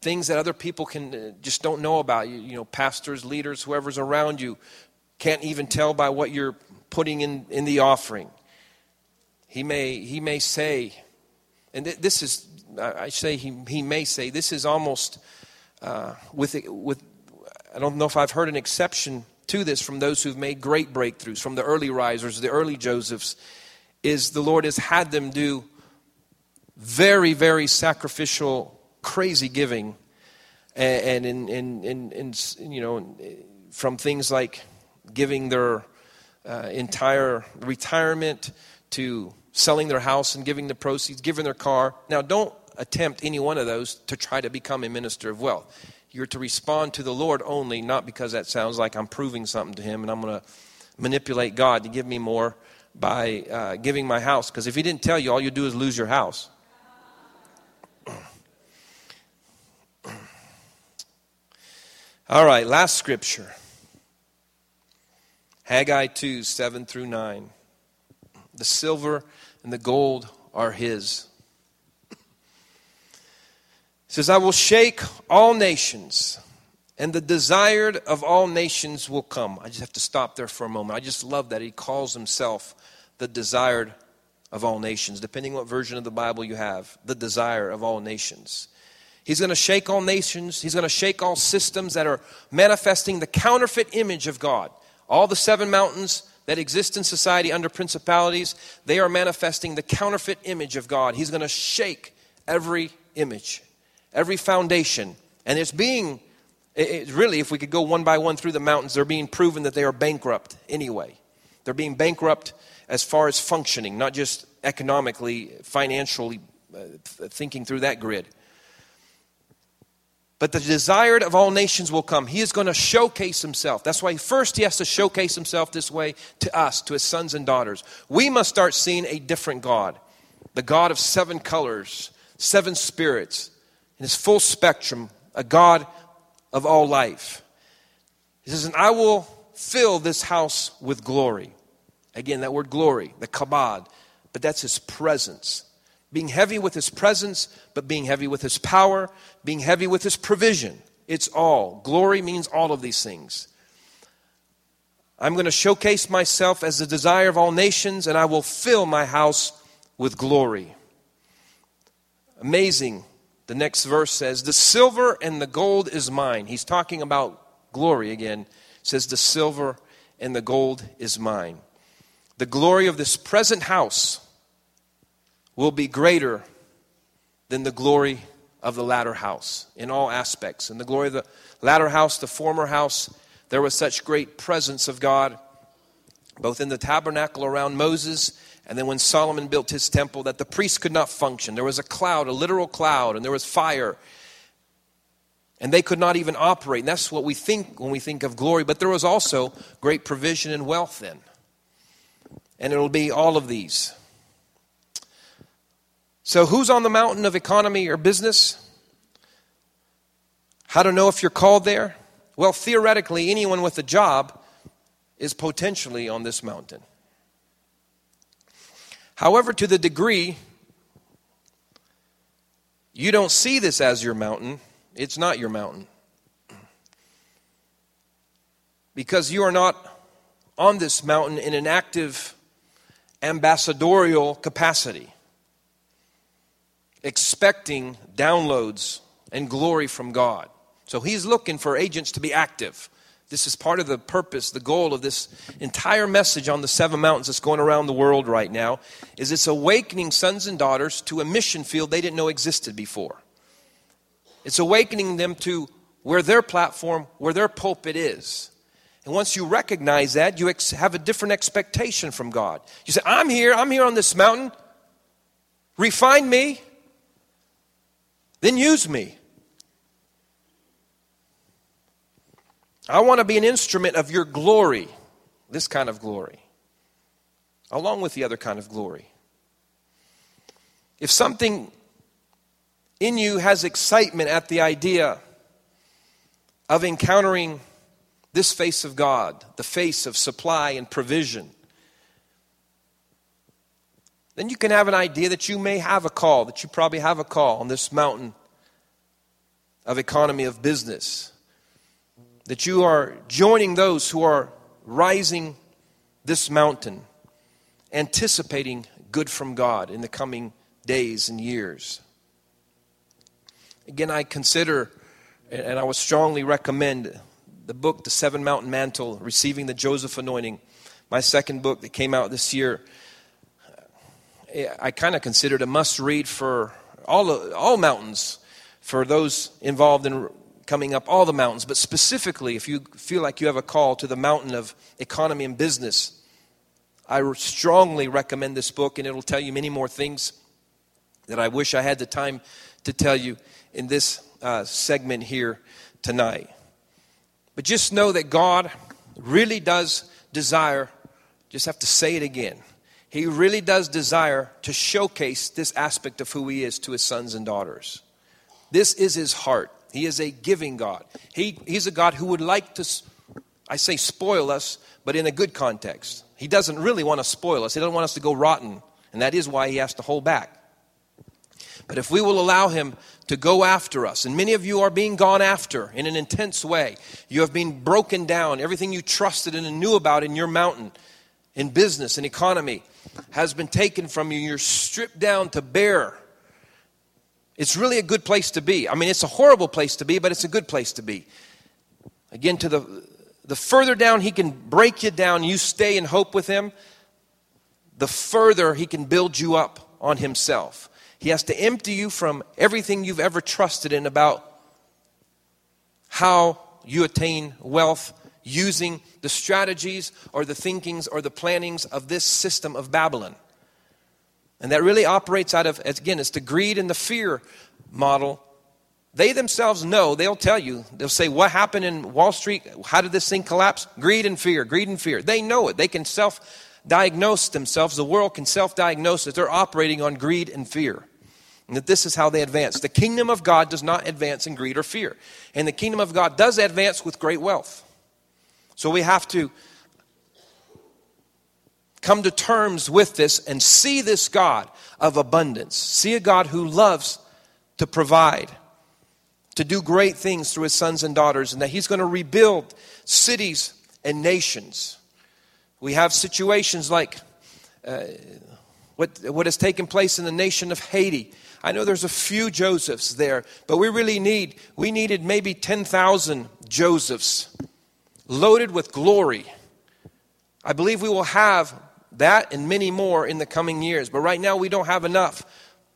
Things that other people can uh, just don't know about you. You know pastors leaders whoever's around you can't even tell by what you're putting in, in the offering. He may he may say and th- this is i say he, he may say this is almost uh, with with i don't know if i've heard an exception to this from those who've made great breakthroughs from the early risers the early josephs is the lord has had them do very very sacrificial crazy giving, and, in, in, in, in, you know, from things like giving their uh, entire retirement to selling their house and giving the proceeds, giving their car. Now, don't attempt any one of those to try to become a minister of wealth. You're to respond to the Lord only, not because that sounds like I'm proving something to Him and I'm going to manipulate God to give me more by uh, giving my house. Because if He didn't tell you, all you do is lose your house. All right, last scripture Haggai 2 7 through 9. The silver and the gold are his. Says, I will shake all nations, and the desired of all nations will come. I just have to stop there for a moment. I just love that he calls himself the desired of all nations, depending on what version of the Bible you have, the desire of all nations. He's going to shake all nations. He's going to shake all systems that are manifesting the counterfeit image of God. All the seven mountains that exist in society under principalities, they are manifesting the counterfeit image of God. He's going to shake every image, every foundation. And it's being, it, really, if we could go one by one through the mountains, they're being proven that they are bankrupt anyway. They're being bankrupt as far as functioning, not just economically, financially, uh, thinking through that grid. But the desired of all nations will come. He is going to showcase himself. That's why first he has to showcase himself this way to us, to his sons and daughters. We must start seeing a different God. The God of seven colors, seven spirits, in his full spectrum, a God of all life. He says, And I will fill this house with glory. Again, that word glory, the kabod, but that's his presence being heavy with his presence, but being heavy with his power, being heavy with his provision. It's all. Glory means all of these things. I'm going to showcase myself as the desire of all nations, and I will fill my house with glory. Amazing. The next verse says, The silver and the gold is mine. He's talking about glory again. says, The silver and the gold is mine. The glory of this present house will be greater than the glory of the latter house in all aspects. In the glory of the latter house, the former house, there was such great presence of God, both in the tabernacle around Moses and then when Solomon built his temple, that the priests could not function. There was a cloud, a literal cloud, and there was fire. And they could not even operate. And that's what we think when we think of glory. But there was also great provision and wealth then. And it'll be all of these. So, who's on the mountain of economy or business? How to know if you're called there? Well, theoretically, anyone with a job is potentially on this mountain. However, to the degree you don't see this as your mountain, it's not your mountain. Because you are not on this mountain in an active ambassadorial capacity expecting downloads and glory from God. So he's looking for agents to be active. This is part of the purpose, the goal of this entire message on the seven mountains that's going around the world right now is it's awakening sons and daughters to a mission field they didn't know existed before. It's awakening them to where their platform, where their pulpit is. And once you recognize that, you ex- have a different expectation from God. You say, I'm here, I'm here on this mountain. Refine me, then use me. I want to be an instrument of your glory, this kind of glory, along with the other kind of glory. If something in you has excitement at the idea of encountering this face of God, the face of supply and provision, then you can have an idea that you may have a call, that you probably have a call on this mountain of economy of business. That you are joining those who are rising this mountain, anticipating good from God in the coming days and years. Again, I consider and I would strongly recommend the book, The Seven Mountain Mantle, Receiving the Joseph Anointing, my second book that came out this year. I kind of consider it a must read for all, all mountains, for those involved in coming up all the mountains, but specifically if you feel like you have a call to the mountain of economy and business, I strongly recommend this book, and it'll tell you many more things that I wish I had the time to tell you in this uh, segment here tonight. But just know that God really does desire, just have to say it again. He really does desire to showcase this aspect of who He is to His sons and daughters. This is His heart. He is a giving God. He, he's a God who would like to, I say, spoil us, but in a good context. He doesn't really want to spoil us, He doesn't want us to go rotten, and that is why He has to hold back. But if we will allow Him to go after us, and many of you are being gone after in an intense way, you have been broken down. Everything you trusted in and knew about in your mountain, in business and economy, has been taken from you. You're stripped down to bare it's really a good place to be. I mean, it's a horrible place to be, but it's a good place to be. Again, to the, the further down he can break you down, you stay in hope with him, the further he can build you up on himself. He has to empty you from everything you've ever trusted in about how you attain wealth using the strategies or the thinkings or the plannings of this system of Babylon. And that really operates out of, again, it's the greed and the fear model. They themselves know, they'll tell you, they'll say, What happened in Wall Street? How did this thing collapse? Greed and fear, greed and fear. They know it. They can self diagnose themselves. The world can self diagnose that they're operating on greed and fear. And that this is how they advance. The kingdom of God does not advance in greed or fear. And the kingdom of God does advance with great wealth. So we have to come to terms with this and see this God of abundance. See a God who loves to provide, to do great things through his sons and daughters, and that he's going to rebuild cities and nations. We have situations like uh, what, what has taken place in the nation of Haiti. I know there's a few Josephs there, but we really need, we needed maybe 10,000 Josephs loaded with glory. I believe we will have that and many more in the coming years. But right now, we don't have enough.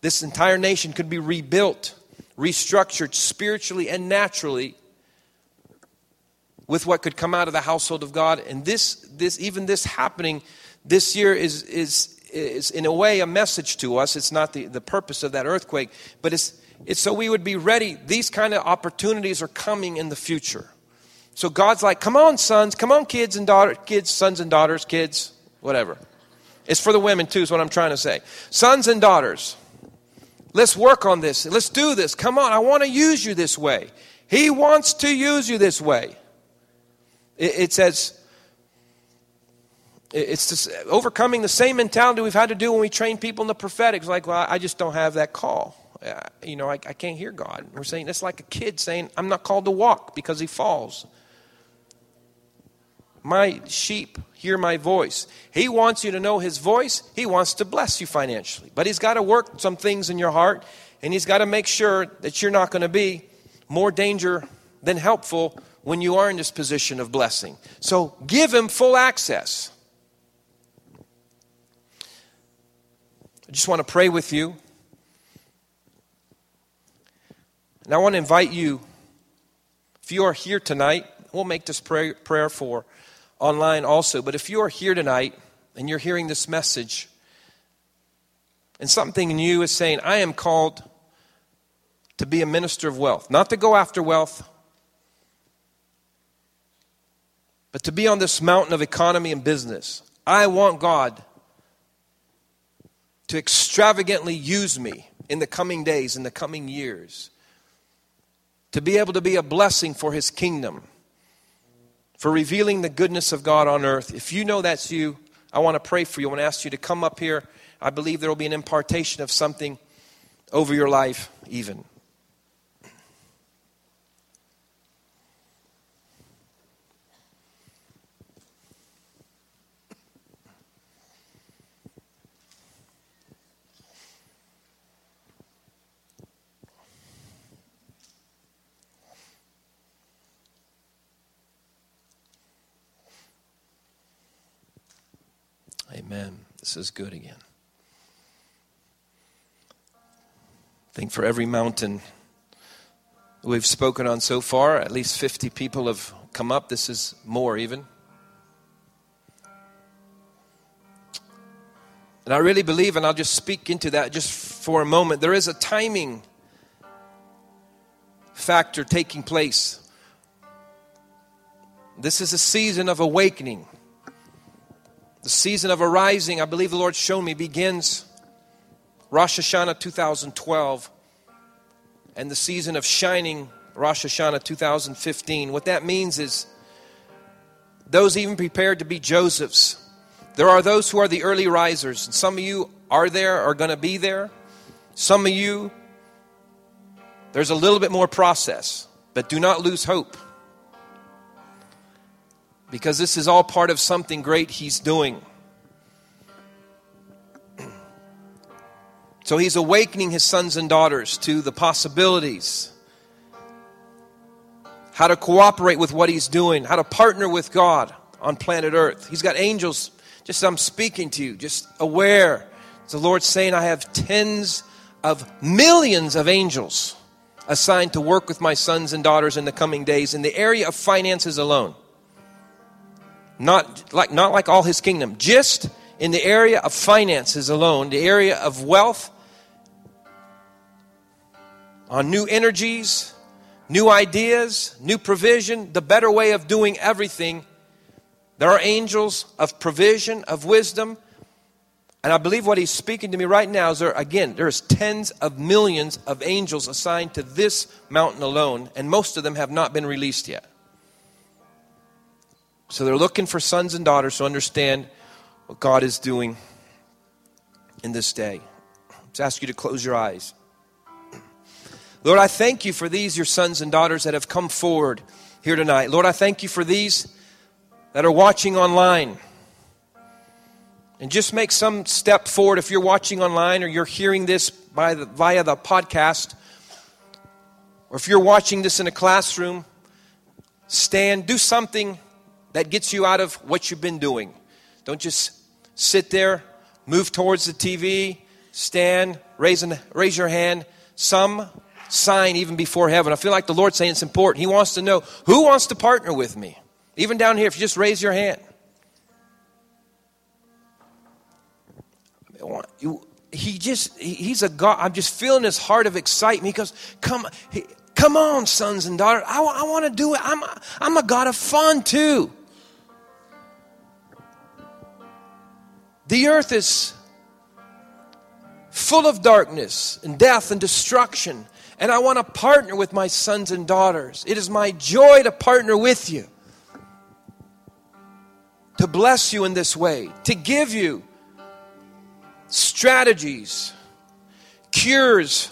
This entire nation could be rebuilt, restructured spiritually and naturally with what could come out of the household of God. And this, this even this happening this year is, is, is in a way a message to us. It's not the, the purpose of that earthquake, but it's, it's so we would be ready. These kind of opportunities are coming in the future. So God's like, come on, sons, come on, kids and daughters, kids, sons and daughters, kids, whatever. It's for the women too, is what I'm trying to say. Sons and daughters, let's work on this. Let's do this. Come on, I want to use you this way. He wants to use you this way. It, it says, it's this, overcoming the same mentality we've had to do when we train people in the prophetic. It's like, well, I just don't have that call. Uh, you know, I, I can't hear God. We're saying it's like a kid saying, I'm not called to walk because he falls. My sheep hear my voice. He wants you to know his voice. He wants to bless you financially. But he's got to work some things in your heart, and he's got to make sure that you're not going to be more danger than helpful when you are in this position of blessing. So give him full access. I just want to pray with you. And I want to invite you, if you are here tonight, we'll make this prayer, prayer for online also. But if you are here tonight and you're hearing this message, and something in you is saying, I am called to be a minister of wealth, not to go after wealth, but to be on this mountain of economy and business. I want God to extravagantly use me in the coming days, in the coming years, to be able to be a blessing for His kingdom, for revealing the goodness of God on earth. If you know that's you, I want to pray for you. I want to ask you to come up here. I believe there will be an impartation of something over your life, even. Amen. This is good again. I think for every mountain we've spoken on so far, at least 50 people have come up. This is more even. And I really believe, and I'll just speak into that just for a moment, there is a timing factor taking place. This is a season of awakening. The season of arising, I believe the Lord showed me, begins Rosh Hashanah 2012 and the season of shining Rosh Hashanah 2015. What that means is those even prepared to be Josephs. There are those who are the early risers, and some of you are there, are going to be there. Some of you, there's a little bit more process, but do not lose hope because this is all part of something great He's doing. So He's awakening His sons and daughters to the possibilities, how to cooperate with what He's doing, how to partner with God on planet Earth. He's got angels, just I'm speaking to you, just aware. The Lord's saying, I have tens of millions of angels assigned to work with my sons and daughters in the coming days in the area of finances alone. Not like, not like all his kingdom, just in the area of finances alone, the area of wealth, on new energies, new ideas, new provision, the better way of doing everything. There are angels of provision, of wisdom. And I believe what he's speaking to me right now is there, again, there's tens of millions of angels assigned to this mountain alone, and most of them have not been released yet. So they're looking for sons and daughters to understand what God is doing in this day. Let's ask you to close your eyes. Lord, I thank you for these, your sons and daughters that have come forward here tonight. Lord, I thank you for these that are watching online. And just make some step forward if you're watching online or you're hearing this by the, via the podcast, or if you're watching this in a classroom, stand, do something that gets you out of what you've been doing. Don't just sit there, move towards the TV, stand, raise, an, raise your hand. Some sign even before heaven. I feel like the Lord's saying it's important. He wants to know who wants to partner with me. Even down here, if you just raise your hand. He just, he's a God. I'm just feeling his heart of excitement. He goes, Come, come on, sons and daughters. I, I want to do it. I'm, I'm a God of fun too. The earth is full of darkness and death and destruction. And I want to partner with my sons and daughters. It is my joy to partner with you, to bless you in this way, to give you strategies, cures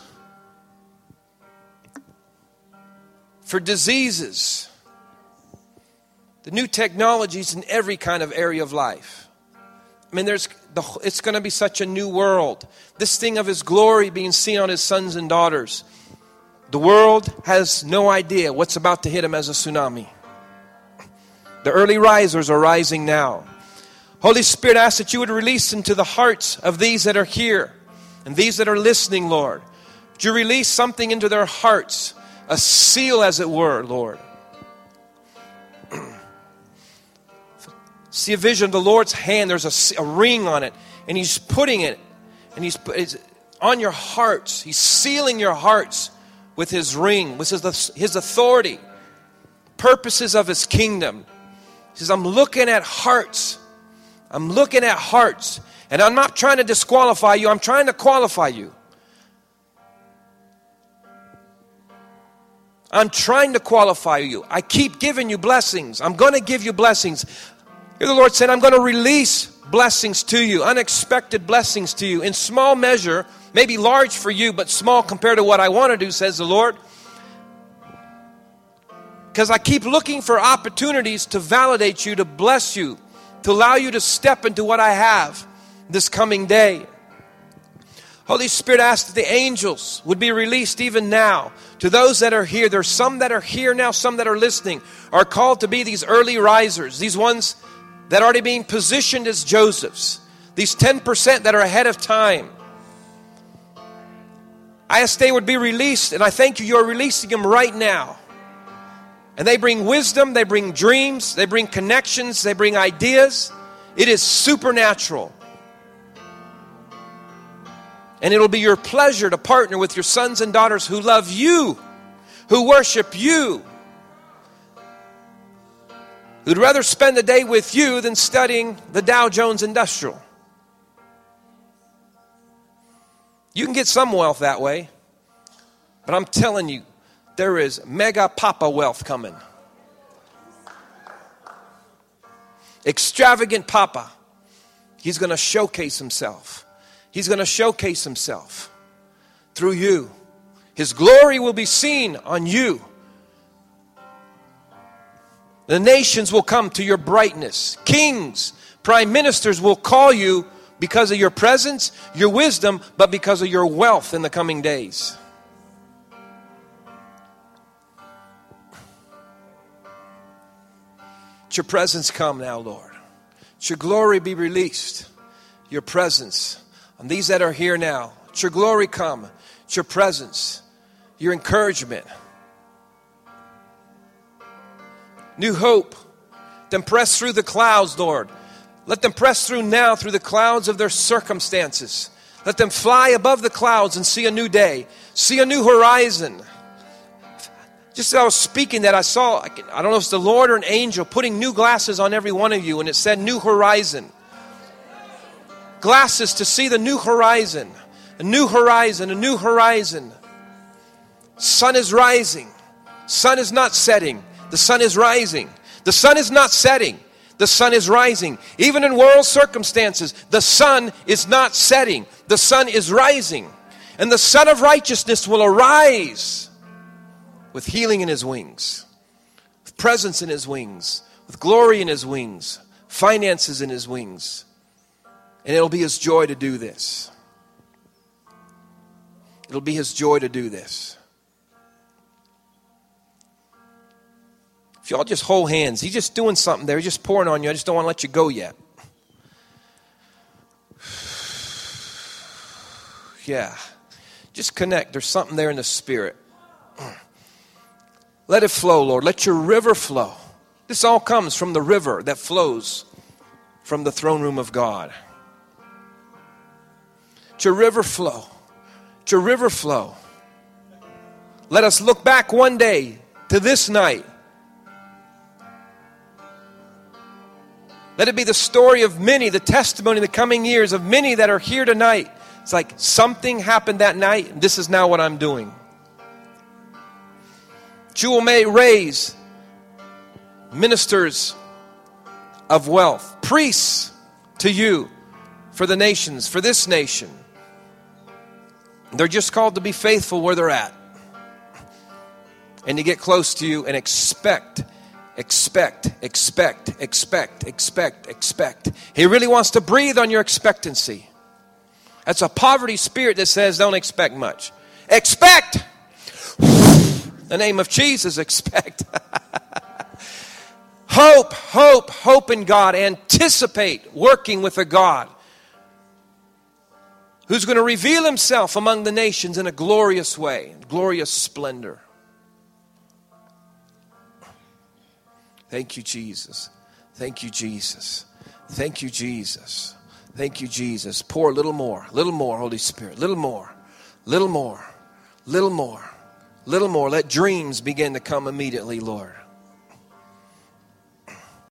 for diseases, the new technologies in every kind of area of life. I mean, there's the, it's going to be such a new world. This thing of His glory being seen on His sons and daughters. The world has no idea what's about to hit Him as a tsunami. The early risers are rising now. Holy Spirit, ask that you would release into the hearts of these that are here and these that are listening, Lord. Would you release something into their hearts, a seal, as it were, Lord see a vision of the Lord's hand. There's a, a ring on it, and He's putting it, and He's it's on your hearts. He's sealing your hearts with His ring, with His, his authority, purposes of His kingdom. He says, I'm looking at hearts. I'm looking at hearts. And I'm not trying to disqualify you, I'm trying to qualify you. I'm trying to qualify you. I keep giving you blessings. I'm going to give you blessings. The Lord said, I'm going to release blessings to you, unexpected blessings to you, in small measure, maybe large for you, but small compared to what I want to do, says the Lord. Because I keep looking for opportunities to validate you, to bless you, to allow you to step into what I have this coming day. Holy Spirit asked that the angels would be released even now to those that are here. There's some that are here now, some that are listening, are called to be these early risers, these ones that are already being positioned as Josephs, these 10% that are ahead of time. I asked they would be released, and I thank you, you're releasing them right now. And they bring wisdom, they bring dreams, they bring connections, they bring ideas. It is supernatural. And it'll be your pleasure to partner with your sons and daughters who love you, who worship you, who'd rather spend the day with you than studying the Dow Jones Industrial. You can get some wealth that way, but I'm telling you, there is mega papa wealth coming. Extravagant papa. He's going to showcase himself. He's going to showcase himself through you. His glory will be seen on you. The nations will come to your brightness. Kings, prime ministers will call you because of your presence, your wisdom, but because of your wealth in the coming days. Let your presence come now, Lord. Let your glory be released. Your presence on these that are here now, it's your glory come, it's your presence, your encouragement. New hope. Them press through the clouds, Lord. Let them press through now through the clouds of their circumstances. Let them fly above the clouds and see a new day, see a new horizon. Just as I was speaking that, I saw, I don't know if it's the Lord or an angel putting new glasses on every one of you, and it said new horizon glasses to see the new horizon. A new horizon, a new horizon. Sun is rising. Sun is not setting. The sun is rising. The sun is not setting. The sun is rising. Even in world circumstances, the sun is not setting. The sun is rising. And the sun of Righteousness will arise with healing in his wings, with presence in his wings, with glory in his wings, finances in his wings. And it'll be his joy to do this. It'll be his joy to do this. If y'all just hold hands, he's just doing something there. He's just pouring on you. I just don't want to let you go yet. Yeah. Just connect. There's something there in the spirit. Let it flow, Lord. Let your river flow. This all comes from the river that flows from the throne room of God to river flow, to river flow. Let us look back one day to this night. Let it be the story of many, the testimony in the coming years of many that are here tonight. It's like something happened that night, and this is now what I'm doing. Jewel may raise ministers of wealth, priests to you for the nations, for this nation. They're just called to be faithful where they're at and to get close to you and expect, expect, expect, expect, expect, expect. He really wants to breathe on your expectancy. That's a poverty spirit that says, don't expect much. Expect! the name of Jesus, expect. hope, hope, hope in God. Anticipate working with a God who's going to reveal himself among the nations in a glorious way, glorious splendor. Thank you, Jesus. Thank you, Jesus. Thank you, Jesus. Thank you, Jesus. Pour a little more, little more, Holy Spirit, little more, little more, little more, little more. Let dreams begin to come immediately, Lord.